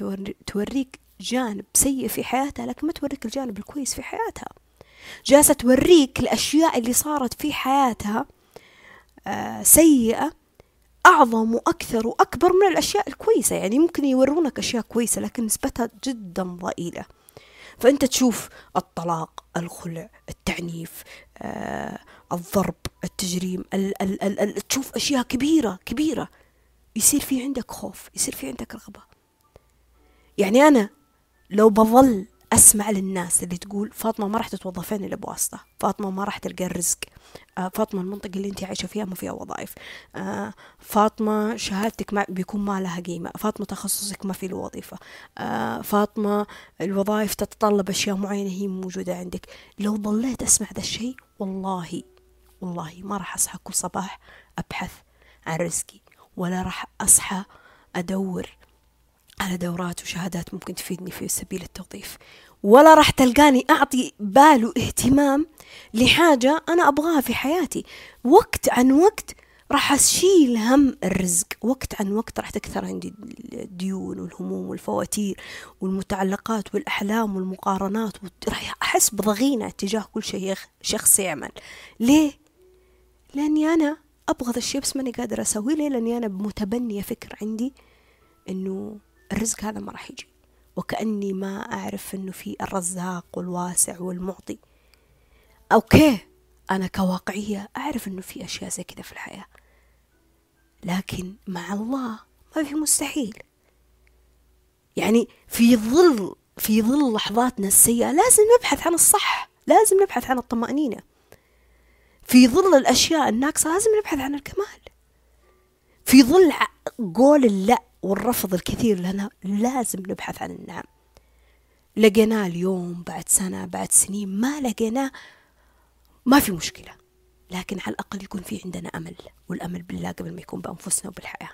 توريك جانب سيء في حياتها لكن ما توريك الجانب الكويس في حياتها. جالسة توريك الأشياء اللي صارت في حياتها آه سيئة أعظم وأكثر وأكبر من الأشياء الكويسة. يعني ممكن يورونك أشياء كويسة لكن نسبتها جدا ضئيلة. فأنت تشوف الطلاق الخلع التعنيف آه الضرب التجريم ال ال ال ال تشوف أشياء كبيرة كبيرة. يصير في عندك خوف يصير في عندك رغبة. يعني أنا لو بظل أسمع للناس اللي تقول فاطمة ما راح تتوظفين إلا بواسطة فاطمة ما راح تلقى الرزق آه فاطمة المنطقة اللي أنت عايشة فيها ما فيها وظائف آه فاطمة شهادتك ما بيكون ما لها قيمة فاطمة تخصصك ما في له وظيفة آه فاطمة الوظائف تتطلب أشياء معينة هي موجودة عندك. لو ظليت أسمع ذا الشيء والله والله ما راح أصحى كل صباح أبحث عن رزقي. ولا راح أصحى أدور على دورات وشهادات ممكن تفيدني في سبيل التوظيف. ولا راح تلقاني أعطي بال واهتمام لحاجة أنا أبغاها في حياتي. وقت عن وقت راح أشيل هم الرزق. وقت عن وقت راح تكثر عندي الديون والهموم والفواتير والمتعلقات والأحلام والمقارنات. راح أحس بضغينة تجاه كل شيء شخص يعمل. ليه؟ لأني أنا أبغى ذا الشيء بس ماني قادرة أسويه. ليه؟ لأني أنا متبنية فكر عندي إنه الرزق هذا ما راح يجي. وكأني ما أعرف إنه في الرزاق والواسع والمعطي. أوكي أنا كواقعية أعرف إنه في أشياء زي كذا في الحياة. لكن مع الله ما في مستحيل. يعني في ظل في ظل لحظاتنا السيئة لازم نبحث عن الصح لازم نبحث عن الطمأنينة. في ظل الأشياء الناقصة لازم نبحث عن الكمال. في ظل قول اللأ والرفض الكثير لنا لازم نبحث عن النعم. لقيناه اليوم بعد سنة بعد سنين ما لقيناه ما في مشكلة. لكن على الأقل يكون في عندنا أمل والأمل بالله قبل ما يكون بأنفسنا وبالحياة.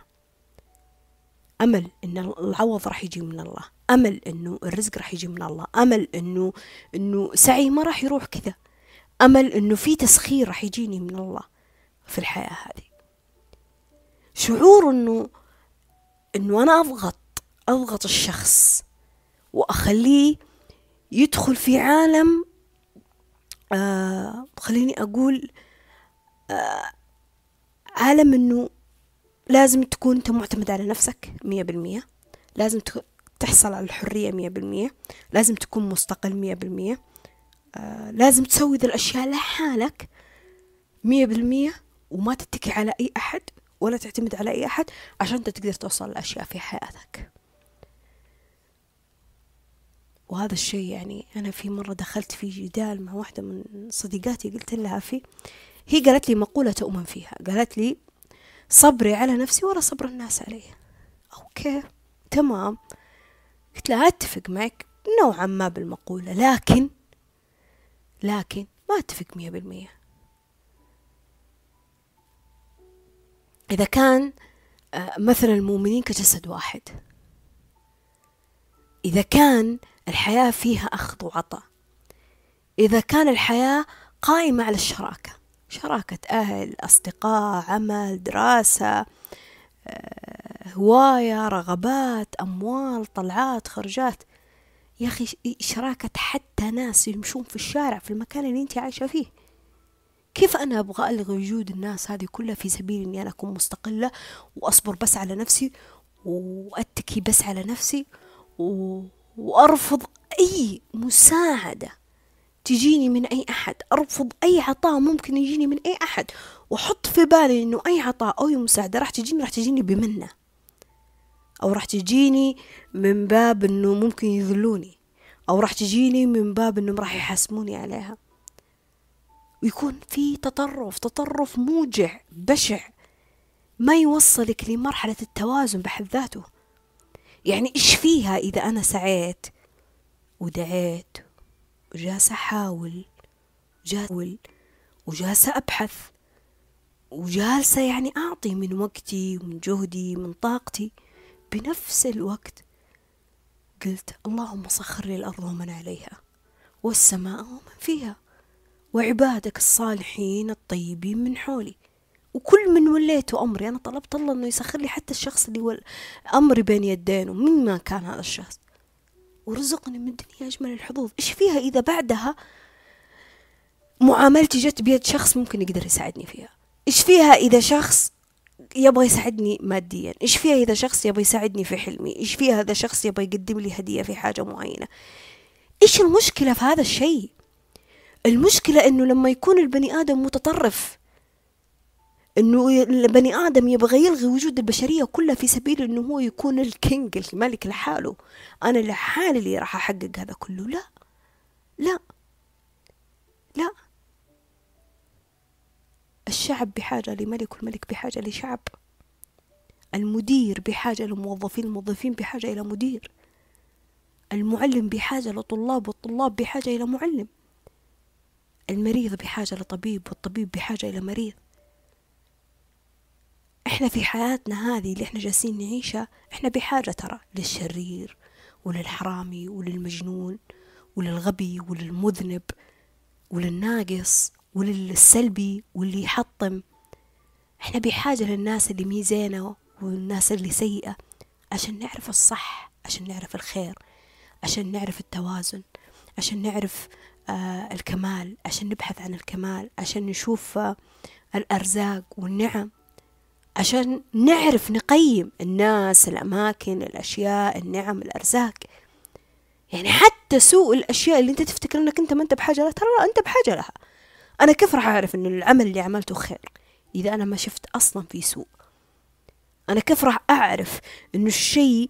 أمل إن العوض راح يجي من الله. أمل إنه الرزق راح يجي من الله. أمل إنه إنه سعي ما راح يروح كذا. أمل إنه في تسخير راح يجيني من الله في الحياة هذه. شعور إنه إنه أنا أضغط أضغط الشخص وأخليه يدخل في عالم آه خليني أقول آه عالم إنه لازم تكون أنت معتمد على نفسك مية بالمية لازم تحصل على الحرية مية بالمية لازم تكون مستقل مية بالمية. آه لازم تسوي ذا الأشياء لحالك مية بالمية وما تتكي على أي أحد ولا تعتمد على أي أحد عشان أنت تقدر توصل لأشياء في حياتك. وهذا الشيء يعني أنا في مرة دخلت في جدال مع واحدة من صديقاتي قلت لها فيه هي قالت لي مقولة تؤمن فيها قالت لي صبري على نفسي ولا صبر الناس علي. أوكي تمام. قلت لها أتفق معك نوعا ما بالمقولة لكن لكن ما أتفق مية بالمية. إذا كان آه، مثلا المؤمنين كجسد واحد إذا كان الحياة فيها أخذ وعطاء إذا كان الحياة قائمة على الشراكة شراكة أهل أصدقاء عمل دراسة آه، هواية رغبات أموال طلعات خرجات يا أخي شراكة حتى ناس يمشون في الشارع في المكان اللي أنت عايشة فيه. كيف أنا أبغى ألغي وجود الناس هذه كلها في سبيل إني أنا أكون مستقلة وأصبر بس على نفسي وأتكي بس على نفسي و... وأرفض أي مساعدة تجيني من أي أحد. أرفض أي عطاء ممكن يجيني من أي أحد. وأحط في بالي إنه أي عطاء أو أي مساعدة راح تجيني راح تجيني بمنة. أو راح تجيني من باب إنه ممكن يذلوني أو راح تجيني من باب إنهم راح يحاسبوني عليها. ويكون في تطرف تطرف موجع بشع ما يوصلك لمرحلة التوازن بحد ذاته. يعني إيش فيها إذا أنا سعيت؟ ودعيت وجالسة أحاول جاول وجالسة أبحث وجالسة يعني أعطي من وقتي ومن جهدي من طاقتي. بنفس الوقت قلت اللهم سخر لي الأرض ومن عليها والسماء ومن فيها وعبادك الصالحين الطيبين من حولي. وكل من وليته أمري أنا طلبت الله أنه يسخر لي حتى الشخص اللي ول... أمري بين يدينه من ما كان هذا الشخص. ورزقني من الدنيا أجمل الحظوظ. إيش فيها إذا بعدها معاملتي جت بيد شخص ممكن يقدر يساعدني فيها؟ إيش فيها إذا شخص يبغى يساعدني ماديا. إيش فيها إذا شخص يبغى يساعدني في حلمي؟ إيش فيها إذا شخص يبغى يقدم لي هدية في حاجة معينة؟ إيش المشكلة في هذا الشيء؟ المشكلة إنه لما يكون البني آدم متطرف إنه البني آدم يبغى يلغي وجود البشرية كلها في سبيل إنه هو يكون الكينج الملك لحاله. أنا لحالي اللي راح أحقق هذا كله؟ لا. لا. لا. الشعب بحاجة لملك والملك بحاجة لشعب. المدير بحاجة لموظفين الموظفين بحاجة إلى مدير. المعلم بحاجة لطلاب والطلاب بحاجة إلى معلم. المريض بحاجة لطبيب والطبيب بحاجة إلى مريض. إحنا في حياتنا هذه اللي إحنا جالسين نعيشها إحنا بحاجة ترى للشرير وللحرامي وللمجنون وللغبي وللمذنب وللناقص. وللسلبي واللي يحطم. إحنا بحاجة للناس اللي ميزانة والناس اللي سيئة عشان نعرف الصح عشان نعرف الخير عشان نعرف التوازن عشان نعرف آه الكمال عشان نبحث عن الكمال عشان نشوف آه الأرزاق والنعم عشان نعرف نقيم الناس الأماكن الأشياء النعم الأرزاق. يعني حتى سوء الأشياء اللي أنت تفتكر أنك أنت ما أنت بحاجة لها ترى أنت بحاجة لها. أنا كيف راح أعرف أن العمل اللي عملته خير إذا أنا ما شفت أصلا في سوء؟ أنا كيف راح أعرف أنه الشيء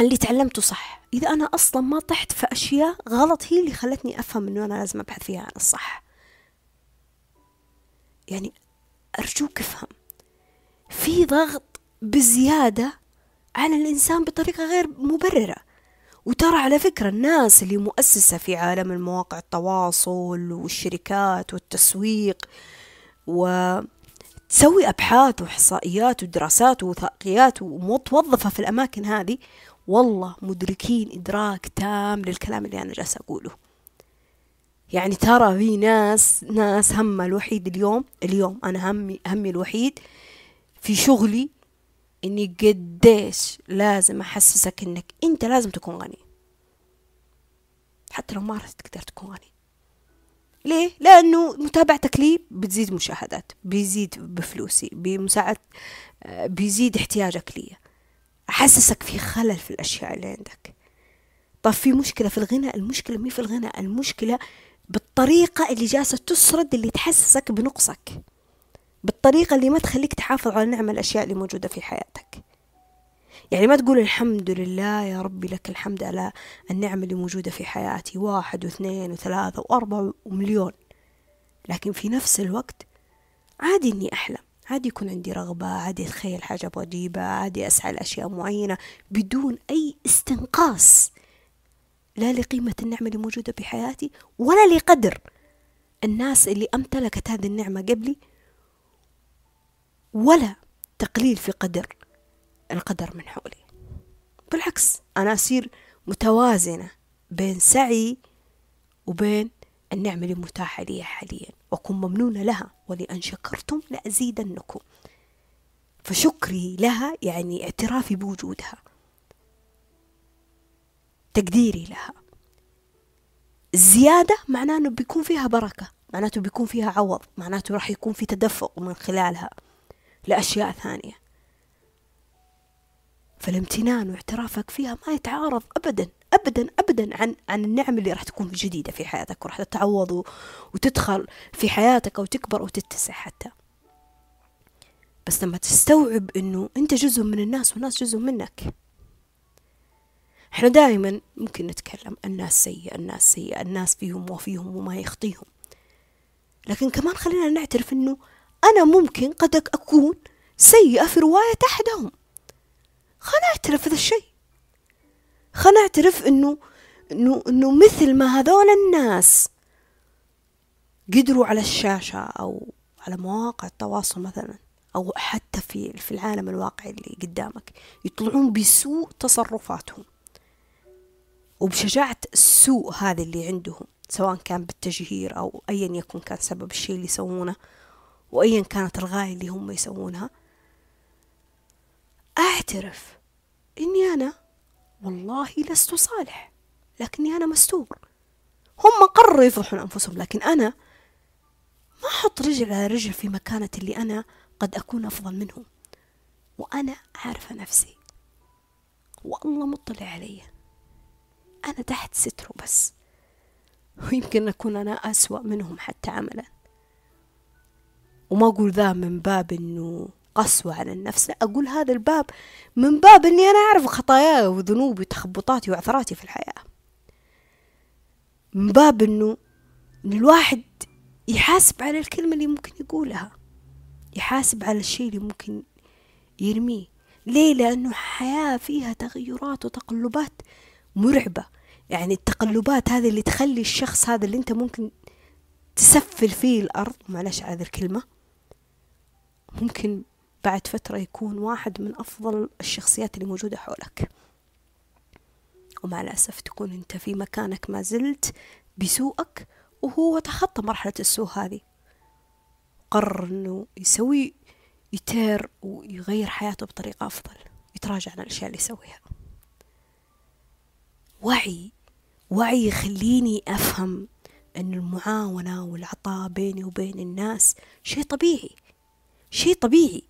اللي تعلمته صح؟ إذا أنا أصلا ما طحت في أشياء غلط هي اللي خلتني أفهم أنه أنا لازم أبحث فيها عن الصح. يعني أرجوك افهم. في ضغط بزيادة على الإنسان بطريقة غير مبررة. وترى على فكرة الناس اللي مؤسسة في عالم المواقع التواصل والشركات والتسويق وتسوي أبحاث وإحصائيات ودراسات ووثائقيات ومتوظفة في الأماكن هذه والله مدركين إدراك تام للكلام اللي أنا جالسة أقوله. يعني ترى في ناس ناس همها الوحيد اليوم اليوم أنا همي همي الوحيد في شغلي إني قديش لازم أحسسك إنك أنت لازم تكون غني. حتى لو ما تقدر تكون غني. ليه؟ لأنه متابعتك لي بتزيد مشاهدات بيزيد بفلوسي بمساعدة بيزيد احتياجك لي. أحسسك في خلل في الأشياء اللي عندك. طب في مشكلة في الغنى؟ المشكلة مي في الغنى المشكلة بالطريقة اللي جالسة تسرد اللي تحسسك بنقصك. بالطريقة اللي ما تخليك تحافظ على نعم الأشياء اللي موجودة في حياتك. يعني ما تقول الحمد لله يا ربي لك الحمد على النعم اللي موجودة في حياتي واحد واثنين وثلاثة وأربعة ومليون. لكن في نفس الوقت عادي إني أحلم. عادي يكون عندي رغبة عادي أتخيل حاجة أبغى أجيبها عادي أسعى لأشياء معينة بدون أي استنقاص. لا لقيمة النعمة اللي موجودة بحياتي ولا لقدر. الناس اللي أمتلكت هذه النعمة قبلي ولا تقليل في قدر القدر من حولي. بالعكس أنا أصير متوازنة بين سعي وبين النعمة اللي متاحة لي حاليا وأكون ممنونة لها ولأن شكرتم لأزيدنكم. فشكري لها يعني اعترافي بوجودها تقديري لها. الزيادة معناه أنه بيكون فيها بركة معناته بيكون فيها عوض معناته راح يكون في تدفق من خلالها. لأشياء ثانية. فالامتنان واعترافك فيها ما يتعارض أبدا أبدا أبدا عن عن النعم اللي راح تكون جديدة في حياتك وراح تتعوض وتدخل في حياتك أو تكبر وتتسع حتى. بس لما تستوعب إنه أنت جزء من الناس والناس جزء منك. إحنا دائما ممكن نتكلم الناس سيئة الناس سيئة الناس فيهم وفيهم وما يخطيهم. لكن كمان خلينا نعترف إنه أنا ممكن قد أكون سيئة في رواية أحدهم. خلينا نعترف هذا الشيء. خلينا نعترف إنه إنه إنه مثل ما هذول الناس قدروا على الشاشة أو على مواقع التواصل مثلا أو حتى في في العالم الواقعي اللي قدامك يطلعون بسوء تصرفاتهم. وبشجاعة السوء هذا اللي عندهم سواء كان بالتجهير أو أيا يكن كان سبب الشيء اللي يسوونه. وأيا كانت الغاية اللي هم يسوونها أعترف إني أنا والله لست صالح لكني أنا مستور. هم قرروا يفضحون أنفسهم لكن أنا ما أحط رجل على رجل في مكانة اللي أنا قد أكون أفضل منهم. وأنا عارفة نفسي. والله مطلع علي. أنا تحت ستره بس. ويمكن أكون أنا أسوأ منهم حتى عملا. وما أقول ذا من باب أنه قسوة على النفس لا أقول هذا الباب من باب أني أنا أعرف خطاياي وذنوبي وتخبطاتي وعثراتي في الحياة. من باب أنه إن الواحد يحاسب على الكلمة اللي ممكن يقولها يحاسب على الشيء اللي ممكن يرميه. ليه؟ لأنه حياة فيها تغيرات وتقلبات مرعبة. يعني التقلبات هذه اللي تخلي الشخص هذا اللي أنت ممكن تسفل فيه الأرض معلش على الكلمة ممكن بعد فترة يكون واحد من أفضل الشخصيات اللي موجودة حولك. ومع الأسف تكون أنت في مكانك ما زلت بسوءك وهو تخطى مرحلة السوء هذه. قرر أنه يسوي يتير ويغير حياته بطريقة أفضل يتراجع عن الأشياء اللي يسويها. وعي وعي يخليني أفهم أن المعاونة والعطاء بيني وبين الناس شيء طبيعي. شيء طبيعي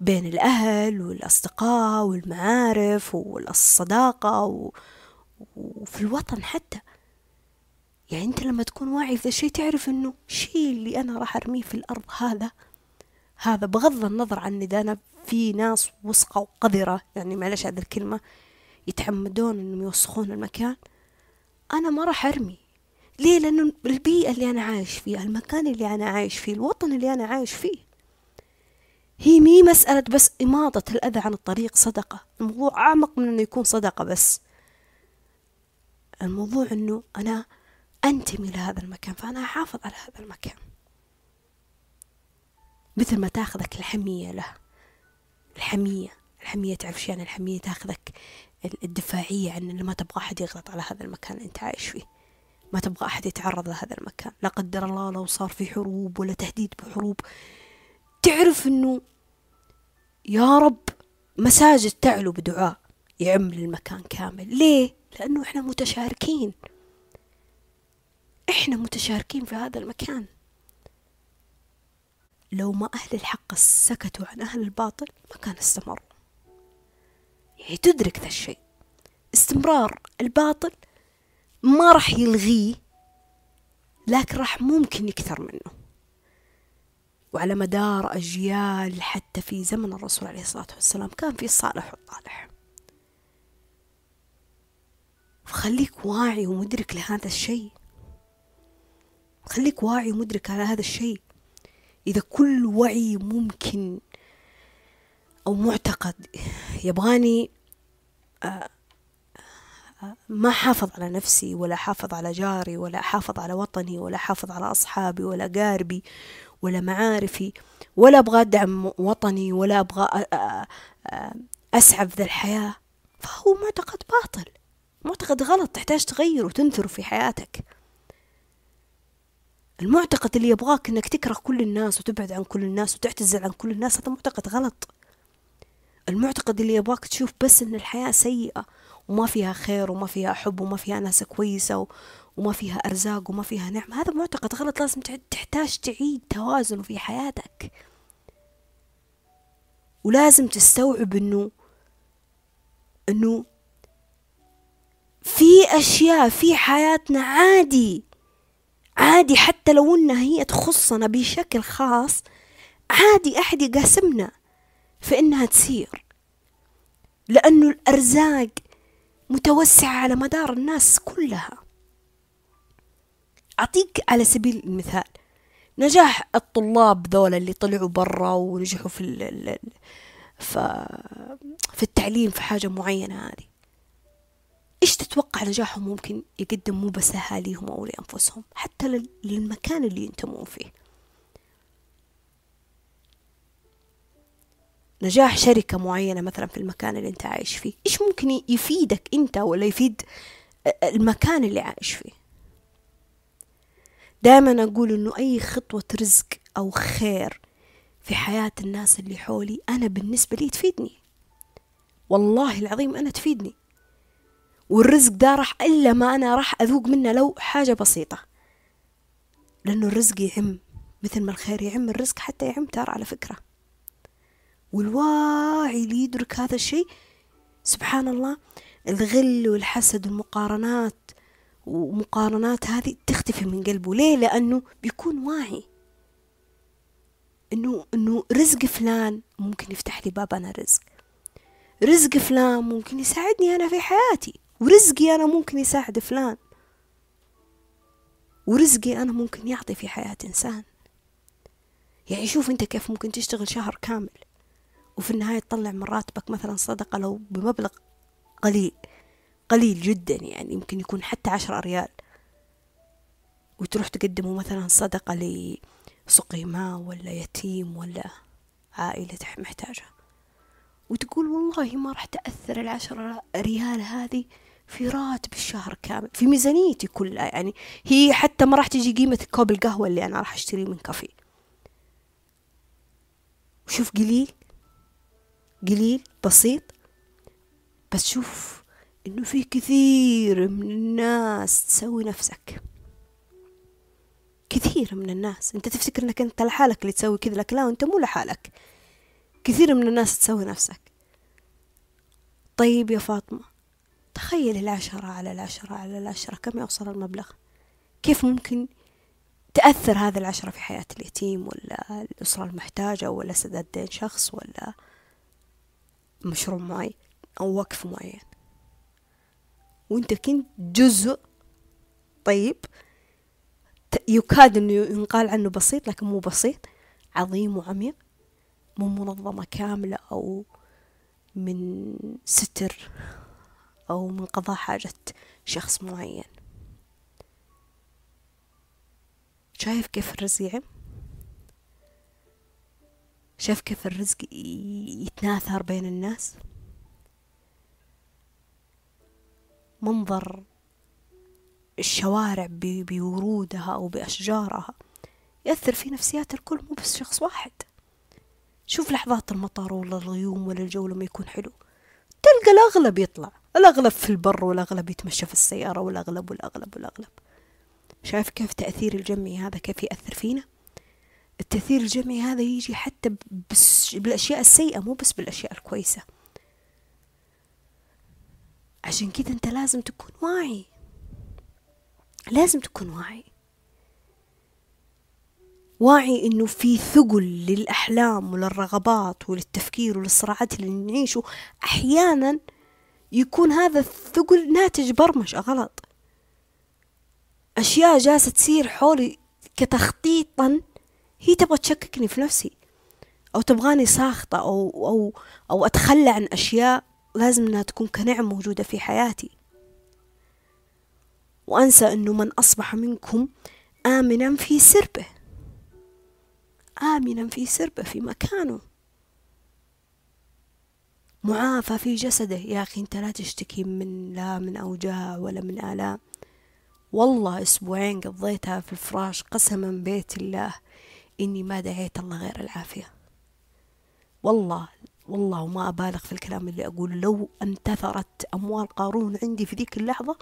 بين الأهل والأصدقاء والمعارف والصداقة و... وفي الوطن حتى. يعني أنت لما تكون واعي في الشيء تعرف أنه الشيء اللي أنا راح أرميه في الأرض هذا هذا بغض النظر عن إذا أنا في ناس وسقة وقذرة يعني معلش هذه الكلمة يتعمدون إنهم يوسخون المكان أنا ما راح أرمي. ليه؟ لأنه البيئة اللي أنا عايش فيها المكان اللي أنا عايش فيه الوطن اللي أنا عايش فيه. هي مي مسألة بس إماطة الأذى عن الطريق صدقة. الموضوع أعمق من أنه يكون صدقة بس. الموضوع أنه أنا أنتمي لهذا المكان فأنا أحافظ على هذا المكان. مثل ما تأخذك الحمية له. الحمية الحمية تعرف شو يعني الحمية تأخذك الدفاعية عن ما تبغى أحد يغلط على هذا المكان اللي أنت عايش فيه. ما تبغى أحد يتعرض لهذا المكان. لا قدر الله لو صار في حروب ولا تهديد بحروب. تعرف أنه يا رب مساجد تعلو بدعاء يعم للمكان كامل. ليه؟ لأنه إحنا متشاركين. إحنا متشاركين في هذا المكان. لو ما أهل الحق سكتوا عن أهل الباطل ما كان استمروا يعني تدرك ذا الشيء. استمرار. الباطل ما راح يلغيه لكن راح ممكن يكثر منه. وعلى مدار أجيال حتى في زمن الرسول عليه الصلاة والسلام كان في الصالح والطالح خليك واعي ومدرك لهذا الشيء. خليك واعي ومدرك على هذا الشيء. إذا كل وعي ممكن أو معتقد يبغاني آه، آه، ما حافظ على نفسي ولا حافظ على جاري ولا حافظ على وطني ولا حافظ على أصحابي ولا قاربي ولا معارفي ولا أبغى أدعم وطني ولا أبغى أسعى في ذا الحياة. فهو معتقد باطل معتقد غلط تحتاج تغيره وتنثره في حياتك. المعتقد اللي يبغاك إنك تكره كل الناس وتبعد عن كل الناس وتعتزل عن كل الناس هذا معتقد غلط. المعتقد اللي يبغاك تشوف بس إن الحياة سيئة وما فيها خير وما فيها حب وما فيها ناس كويسة وما فيها أرزاق وما فيها نعمة. هذا معتقد غلط لازم تحتاج تعيد توازنه في حياتك. ولازم تستوعب إنه إنه في أشياء في حياتنا عادي عادي حتى لو إنها هي تخصنا بشكل خاص عادي أحد يقاسمنا في إنها تصير. لأنه الأرزاق متوسعة على مدار الناس كلها. أعطيك على سبيل المثال نجاح الطلاب ذولا اللي طلعوا برا ونجحوا في ال في التعليم في حاجة معينة هذه. إيش تتوقع نجاحهم ممكن يقدم مو بس لأهاليهم أو لأنفسهم حتى للمكان اللي ينتمون فيه؟ نجاح شركة معينة مثلا في المكان اللي أنت عايش فيه إيش ممكن يفيدك أنت ولا يفيد المكان اللي عايش فيه؟ دائما أقول إنه أي خطوة رزق أو خير في حياة الناس اللي حولي أنا بالنسبة لي تفيدني. والله العظيم أنا تفيدني. والرزق ده راح إلا ما أنا راح أذوق منه لو حاجة بسيطة. لأنه الرزق يعم مثل ما الخير يعم الرزق حتى يعم ترى على فكرة. والواعي اللي يدرك هذا الشيء. سبحان الله الغل والحسد والمقارنات ومقارنات هذه تختفي من قلبه. ليه؟ لأنه بيكون واعي. إنه إنه رزق فلان ممكن يفتح لي باب أنا رزق. رزق فلان ممكن يساعدني أنا في حياتي. ورزقي أنا ممكن يساعد فلان. ورزقي أنا ممكن يعطي في حياة إنسان. يعني شوف أنت كيف ممكن تشتغل شهر كامل وفي النهاية تطلع من راتبك مثلا صدقة لو بمبلغ قليل. قليل جدا يعني يمكن يكون حتى عشرة ريال. وتروح تقدمه مثلا صدقة لسقي ماء ولا يتيم ولا عائلة محتاجة. وتقول والله ما راح تأثر العشرة ريال هذه في راتب الشهر كامل في ميزانيتي كلها يعني. هي حتى ما راح تجي قيمة كوب القهوة اللي أنا راح أشتريه من كافي وشوف قليل قليل بسيط. بس شوف إنه في كثير من الناس تسوي نفسك. كثير من الناس. أنت تفتكر إنك أنت لحالك اللي تسوي كذا لك لا أنت مو لحالك. كثير من الناس تسوي نفسك. طيب يا فاطمة تخيل العشرة على العشرة على العشرة كم يوصل المبلغ؟ كيف ممكن تأثر هذه العشرة في حياة اليتيم ولا الأسرة المحتاجة ولا سداد دين شخص ولا مشروع معين أو وقف معين وانت كنت جزء طيب. يكاد إنه ينقال عنه بسيط لكن مو بسيط. عظيم وعميق. من منظمة كاملة أو من ستر أو من قضاء حاجة شخص معين. شايف كيف الرزق يعم؟ شايف كيف الرزق يتناثر بين الناس؟ منظر الشوارع بورودها أو بأشجارها يأثر في نفسيات الكل مو بس شخص واحد. شوف لحظات المطر ولا الغيوم ولا الجو لما يكون حلو. تلقى الأغلب يطلع الأغلب في البر والأغلب يتمشى في السيارة والأغلب والأغلب والأغلب. شايف كيف تأثير الجمعي هذا؟ كيف يأثر فينا؟ التأثير الجمعي هذا يجي حتى بالأشياء السيئة مو بس بالأشياء الكويسة. عشان كذا أنت لازم تكون واعي. لازم تكون واعي. واعي انه في ثقل للأحلام وللرغبات وللتفكير وللصراعات اللي نعيشه. أحيانا يكون هذا الثقل ناتج برمجة غلط. أشياء جالسة تصير حولي كتخطيطا هي تبغى تشككني في نفسي. أو تبغاني ساخطة أو, أو, أو أتخلى عن أشياء لازم أنها تكون كنعم موجودة في حياتي. وأنسى أنه من أصبح منكم آمنا في سربه. آمنا في سربه في مكانه. معافى في جسده. يا أخي أنت لا تشتكي من لا من أوجاع ولا من آلام والله أسبوعين قضيتها في الفراش قسما بيت الله. إني ما دعيت الله غير العافية. والله والله وما أبالغ في الكلام اللي أقول لو انتثرت أموال قارون عندي في ذيك اللحظة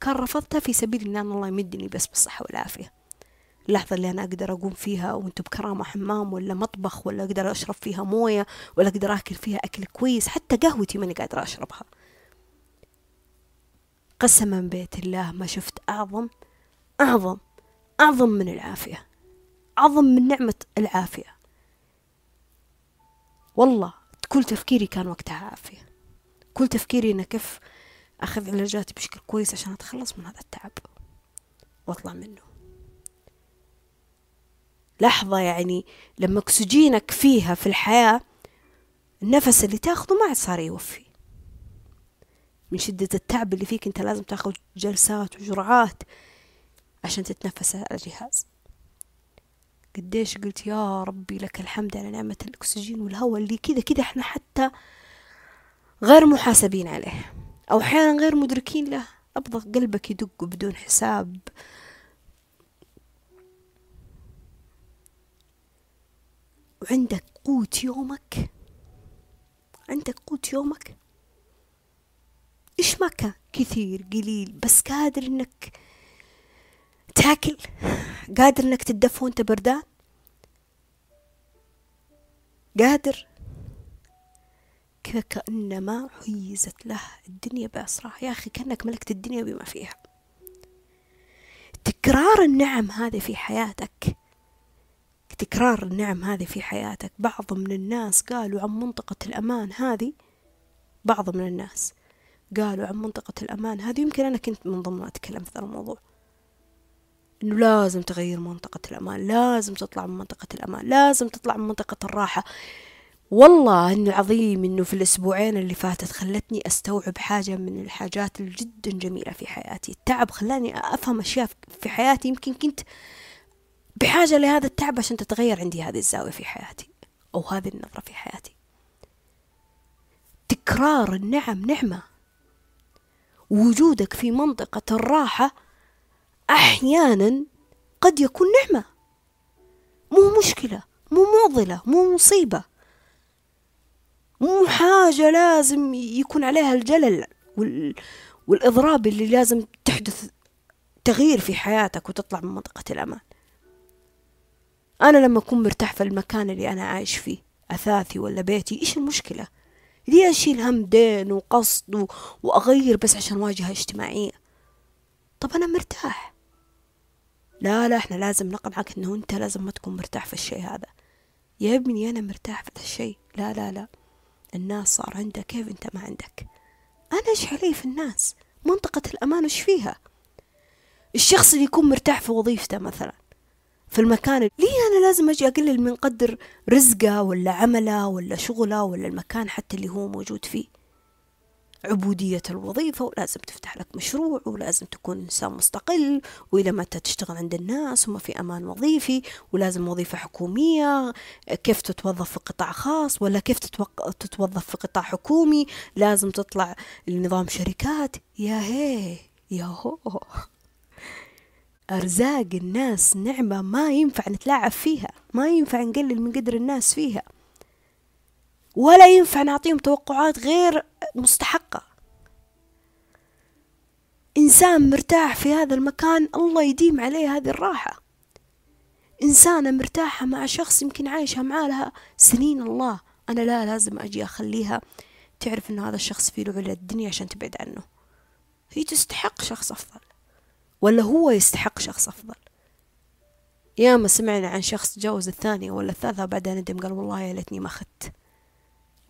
كان رفضتها في سبيل أن الله يمدني بس بالصحة والعافية. اللحظة اللي أنا أقدر أقوم فيها وأنتم بكرامة حمام ولا مطبخ ولا أقدر أشرب فيها موية ولا أقدر أكل فيها أكل كويس حتى قهوتي ماني قادرة أشربها. قسما بيت الله ما شفت أعظم أعظم أعظم من العافية. أعظم من نعمة العافية. والله كل تفكيري كان وقتها عافية. كل تفكيري أنا كيف أخذ علاجاتي بشكل كويس عشان أتخلص من هذا التعب وأطلع منه. لحظة يعني لما أكسجينك فيها في الحياة النفس اللي تاخذه ما عاد صار يوفي. من شدة التعب اللي فيك أنت لازم تاخذ جلسات وجرعات عشان تتنفس على الجهاز. قديش قلت يا ربي لك الحمد على نعمة الأكسجين والهواء اللي كذا كذا إحنا حتى غير محاسبين عليه. أو أحيانا غير مدركين له. أبغى قلبك يدق بدون حساب. وعندك قوت يومك؟ عندك قوت يومك؟ إيش ما كان كثير قليل بس قادر إنك تاكل. قادر إنك تدفى وأنت بردان؟ قادر؟ كذا كأنما حيزت له الدنيا بأسرها يا أخي كأنك ملكت الدنيا بما فيها. تكرار النعم هذه في حياتك. تكرار النعم هذه في حياتك. بعض من الناس قالوا عن منطقة الأمان هذه. بعض من الناس قالوا عن منطقة الأمان هذه. يمكن أنا كنت من ضمن أتكلم في هذا الموضوع. إنه لازم تغير منطقة الأمان لازم تطلع من منطقة الأمان لازم تطلع من منطقة الراحة. والله إنه عظيم إنه في الأسبوعين اللي فاتت خلتني أستوعب حاجة من الحاجات الجدا جميلة في حياتي. التعب خلاني أفهم أشياء في حياتي يمكن كنت بحاجة لهذا التعب عشان تتغير عندي هذه الزاوية في حياتي أو هذه النظرة في حياتي. تكرار النعم نعمة. وجودك في منطقة الراحة أحيانا قد يكون نعمة. مو مشكلة مو معضلة مو مصيبة. مو حاجة لازم يكون عليها الجلل وال... والإضراب اللي لازم تحدث تغيير في حياتك وتطلع من منطقة الأمان. أنا لما أكون مرتاح في المكان اللي أنا عايش فيه أثاثي ولا بيتي إيش المشكلة؟ ليه أشيل هم دين وقصد. وأغير بس عشان واجهة اجتماعية؟ طب أنا مرتاح. لا لا إحنا لازم نقنعك إنه أنت لازم ما تكون مرتاح في الشيء هذا. يا ابني أنا مرتاح في الشيء. لا لا لا. الناس صار عندها كيف أنت ما عندك؟ أنا إيش علي في الناس؟ منطقة الأمان وش فيها؟ الشخص اللي يكون مرتاح في وظيفته مثلا في المكان ليه أنا لازم أجي أقلل من قدر رزقه ولا عمله ولا شغله ولا المكان حتى اللي هو موجود فيه؟ عبودية الوظيفة ولازم تفتح لك مشروع ولازم تكون إنسان مستقل وإذا ما تشتغل عند الناس وما في أمان وظيفي ولازم وظيفة حكومية. كيف تتوظف في قطاع خاص ولا كيف تتوظف في قطاع حكومي؟ لازم تطلع لنظام شركات. يا هي يا هو. أرزاق الناس نعمة ما ينفع نتلاعب فيها ما ينفع نقلل من قدر الناس فيها. ولا ينفع نعطيهم توقعات غير مستحقة. إنسان مرتاح في هذا المكان الله يديم عليه هذه الراحة. إنسانة مرتاحة مع شخص يمكن عايشة معاه لها سنين الله أنا لا لازم أجي أخليها تعرف إنه هذا الشخص في له الدنيا عشان تبعد عنه. هي تستحق شخص أفضل ولا هو يستحق شخص أفضل؟ ياما سمعنا عن شخص تجاوز الثانية ولا الثالثة وبعدين ندم قال والله يا ليتني ما أخذت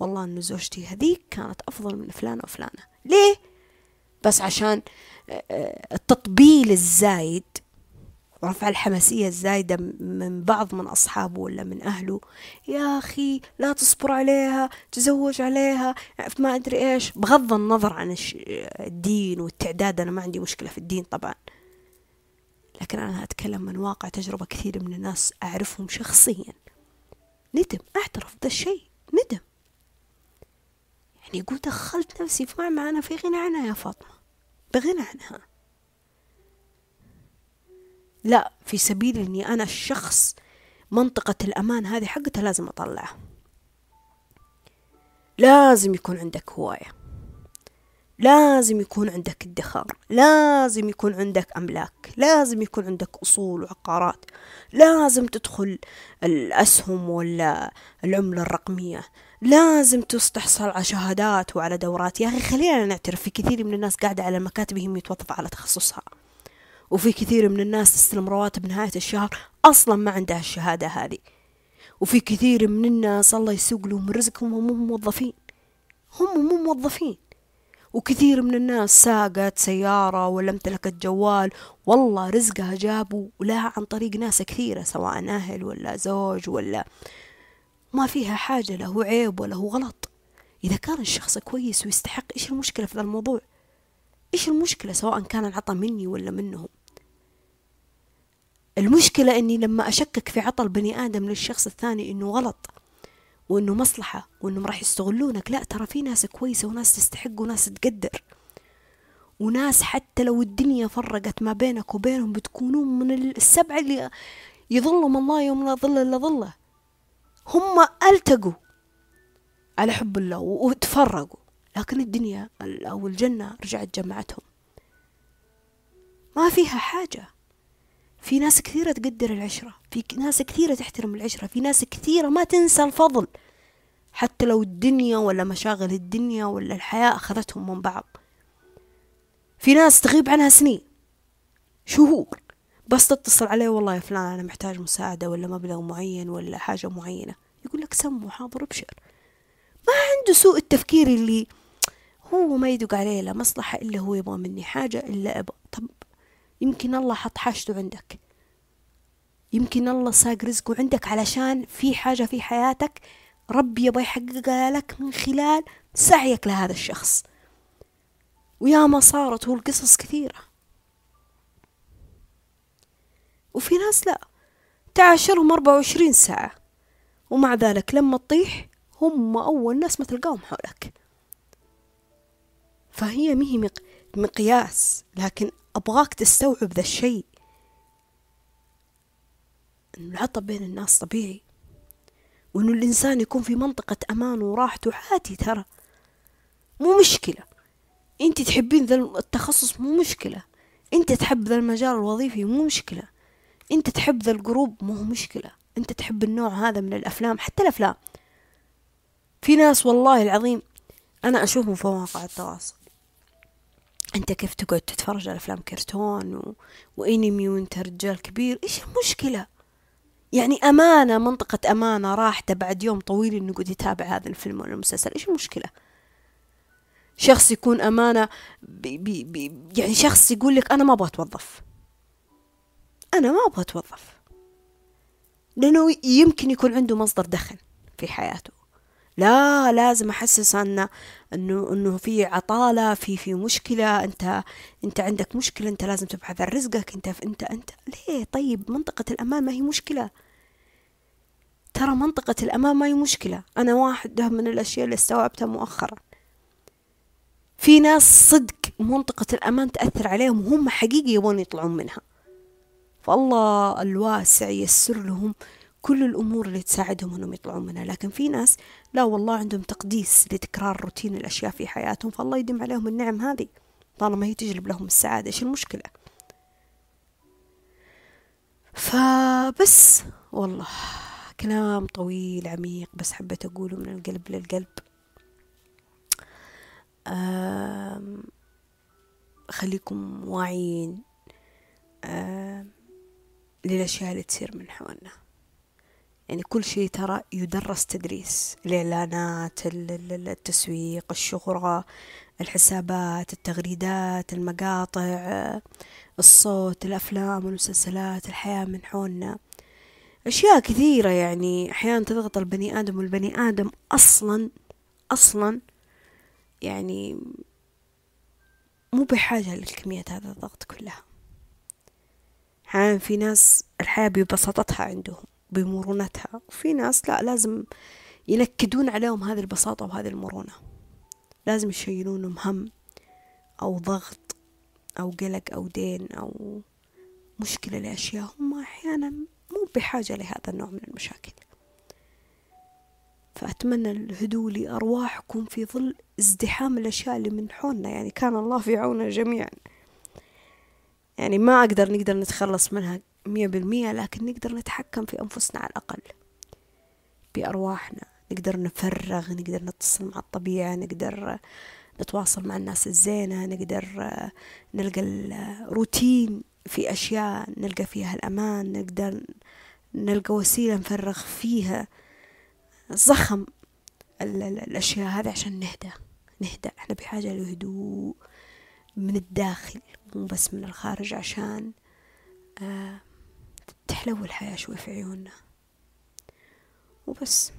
والله إنه زوجتي هذيك كانت أفضل من فلانة وفلانة. ليه؟ بس عشان آه، التطبيل الزايد ورفع الحماسية الزايدة من بعض من أصحابه ولا من أهله. يا أخي لا تصبر عليها تزوج عليها ما أدري إيش. بغض النظر عن الدين والتعداد أنا ما عندي مشكلة في الدين طبعا. لكن أنا أتكلم من واقع تجربة كثير من الناس أعرفهم شخصيا. ندم أعترف بهذا الشيء ندم. يعني يقول دخلت نفسي في معنا في غنى عنها يا فاطمة. بغنى عنها. لا في سبيل إني أنا الشخص منطقة الأمان هذه حقتها لازم أطلعها. لازم يكون عندك هواية. لازم يكون عندك ادخار. لازم يكون عندك أملاك. لازم يكون عندك أصول وعقارات. لازم تدخل الأسهم ولا العملة الرقمية. لازم تستحصل على شهادات وعلى دورات. يا أخي خلينا نعترف في كثير من الناس قاعدة على مكاتبهم يتوظف على تخصصها. وفي كثير من الناس تستلم رواتب نهاية الشهر أصلا ما عندها الشهادة هذه. وفي كثير من الناس الله يسوق لهم رزقهم وهم مو موظفين. هم مو موظفين. وكثير من الناس ساقت سيارة ولا امتلكت جوال. والله رزقها جابوا لها عن طريق ناس كثيرة سواء أهل ولا زوج ولا ما فيها حاجة له عيب ولا هو غلط. إذا كان الشخص كويس ويستحق إيش المشكلة في ذا الموضوع؟ إيش المشكلة سواء كان العطى مني ولا منهم؟ المشكلة إني لما أشكك في عطى البني آدم للشخص الثاني إنه غلط وإنه مصلحة وإنهم راح يستغلونك لا ترى في ناس كويسة وناس تستحق وناس تقدر. وناس حتى لو الدنيا فرقت ما بينك وبينهم بتكونون من السبعة اللي يظلهم الله يوم لا ظل إلا ظله. هم ألتقوا على حب الله وتفرقوا. لكن الدنيا أو الجنة رجعت جمعتهم. ما فيها حاجة. في ناس كثيرة تقدر العشرة. في ناس كثيرة تحترم العشرة. في ناس كثيرة ما تنسى الفضل. حتى لو الدنيا ولا مشاغل الدنيا ولا الحياة أخذتهم من بعض. في ناس تغيب عنها سنين. شهور. بس تتصل عليه والله يا فلان أنا محتاج مساعدة ولا مبلغ معين ولا حاجة معينة. يقول لك سم وحاضر ابشر. ما عنده سوء التفكير اللي هو ما يدق عليه لا مصلحة إلا هو يبغى مني حاجة إلا أبغى. طب يمكن الله حط حاجته عندك. يمكن الله ساق رزقه عندك علشان في حاجة في حياتك ربي يبغى يحققها لك من خلال سعيك لهذا الشخص. ويا ما صارت هو القصص كثيرة. وفي ناس لا تعاشرهم أربعة وعشرين ساعة. ومع ذلك لما تطيح هم أول ناس ما تلقاهم حولك. فهي مهي مقياس لكن أبغاك تستوعب ذا الشيء. إنه العطب بين الناس طبيعي. وإنه الإنسان يكون في منطقة أمان وراحته عادي ترى. مو مشكلة. أنت تحبين ذا التخصص مو مشكلة. أنت تحب ذا المجال الوظيفي مو مشكلة. أنت تحب ذا ال group مو مشكلة. أنت تحب النوع هذا من الأفلام حتى الأفلام. في ناس والله العظيم أنا أشوفهم في مواقع التواصل. انت كيف تقعد تتفرج على أفلام كرتون و... وأنمي وانت رجال كبير إيش المشكلة؟ يعني أمانة منطقة أمانة راحتة بعد يوم طويل إنه يقعد يتابع هذا الفيلم ولا المسلسل إيش المشكلة؟ شخص يكون أمانة بي بي بي يعني شخص يقول لك أنا ما أبغى أتوظف. أنا ما أبغى أتوظف. لأنه يمكن يكون عنده مصدر دخل في حياته. لا لازم أحسس ان انه أنه في عطالة في في مشكلة. انت أنت عندك مشكلة أنت لازم تبحث عن رزقك. انت انت انت ليه؟ طيب منطقة الأمان ما هي مشكلة. ترى منطقة الأمان ما هي مشكلة. أنا واحدة من الأشياء اللي استوعبتها مؤخرا. في ناس صدق منطقة الأمان تأثر عليهم وهم حقيقي يبون يطلعون منها. فالله الواسع يسر لهم كل الأمور اللي تساعدهم أنهم يطلعون منها. لكن في ناس لا والله عندهم تقديس لتكرار روتين الأشياء في حياتهم فالله يدم عليهم النعم هذه طالما هي تجلب لهم السعادة. إيش المشكلة؟ فبس والله كلام طويل عميق بس حبيت أقوله من القلب للقلب. خليكم واعيين. للأشياء اللي تصير من حولنا. يعني كل شيء ترى يدرس تدريس. الإعلانات التسويق الشهرة الحسابات التغريدات المقاطع الصوت الأفلام والمسلسلات الحياة من حولنا. أشياء كثيرة يعني أحيانا تضغط البني آدم والبني آدم أصلا أصلا يعني مو بحاجة للكمية هذا الضغط كلها. أحيانا في ناس الحياة ببساطتها عندهم بمرونتها. وفي ناس لا لازم ينكدون عليهم هذه البساطة وهذه المرونة. لازم يشيلونهم هم أو ضغط أو قلق أو دين أو مشكلة لأشياء. هم أحيانا مو بحاجة لهذا النوع من المشاكل. فأتمنى الهدوء لأرواحكم في ظل ازدحام الأشياء اللي من حولنا. يعني كان الله في عوننا جميعا. يعني ما أقدر نقدر نتخلص منها مية بالمية لكن نقدر نتحكم في أنفسنا على الأقل بأرواحنا نقدر نفرغ نقدر نتصل مع الطبيعة نقدر نتواصل مع الناس الزينة نقدر نلقى الروتين في أشياء نلقى فيها الأمان نقدر نلقى وسيلة نفرغ فيها زخم الأشياء هذه عشان نهدى نهدى. إحنا بحاجة لهدوء من الداخل. مو بس من الخارج عشان آه تحلو الحياة شوي في عيوننا. وبس.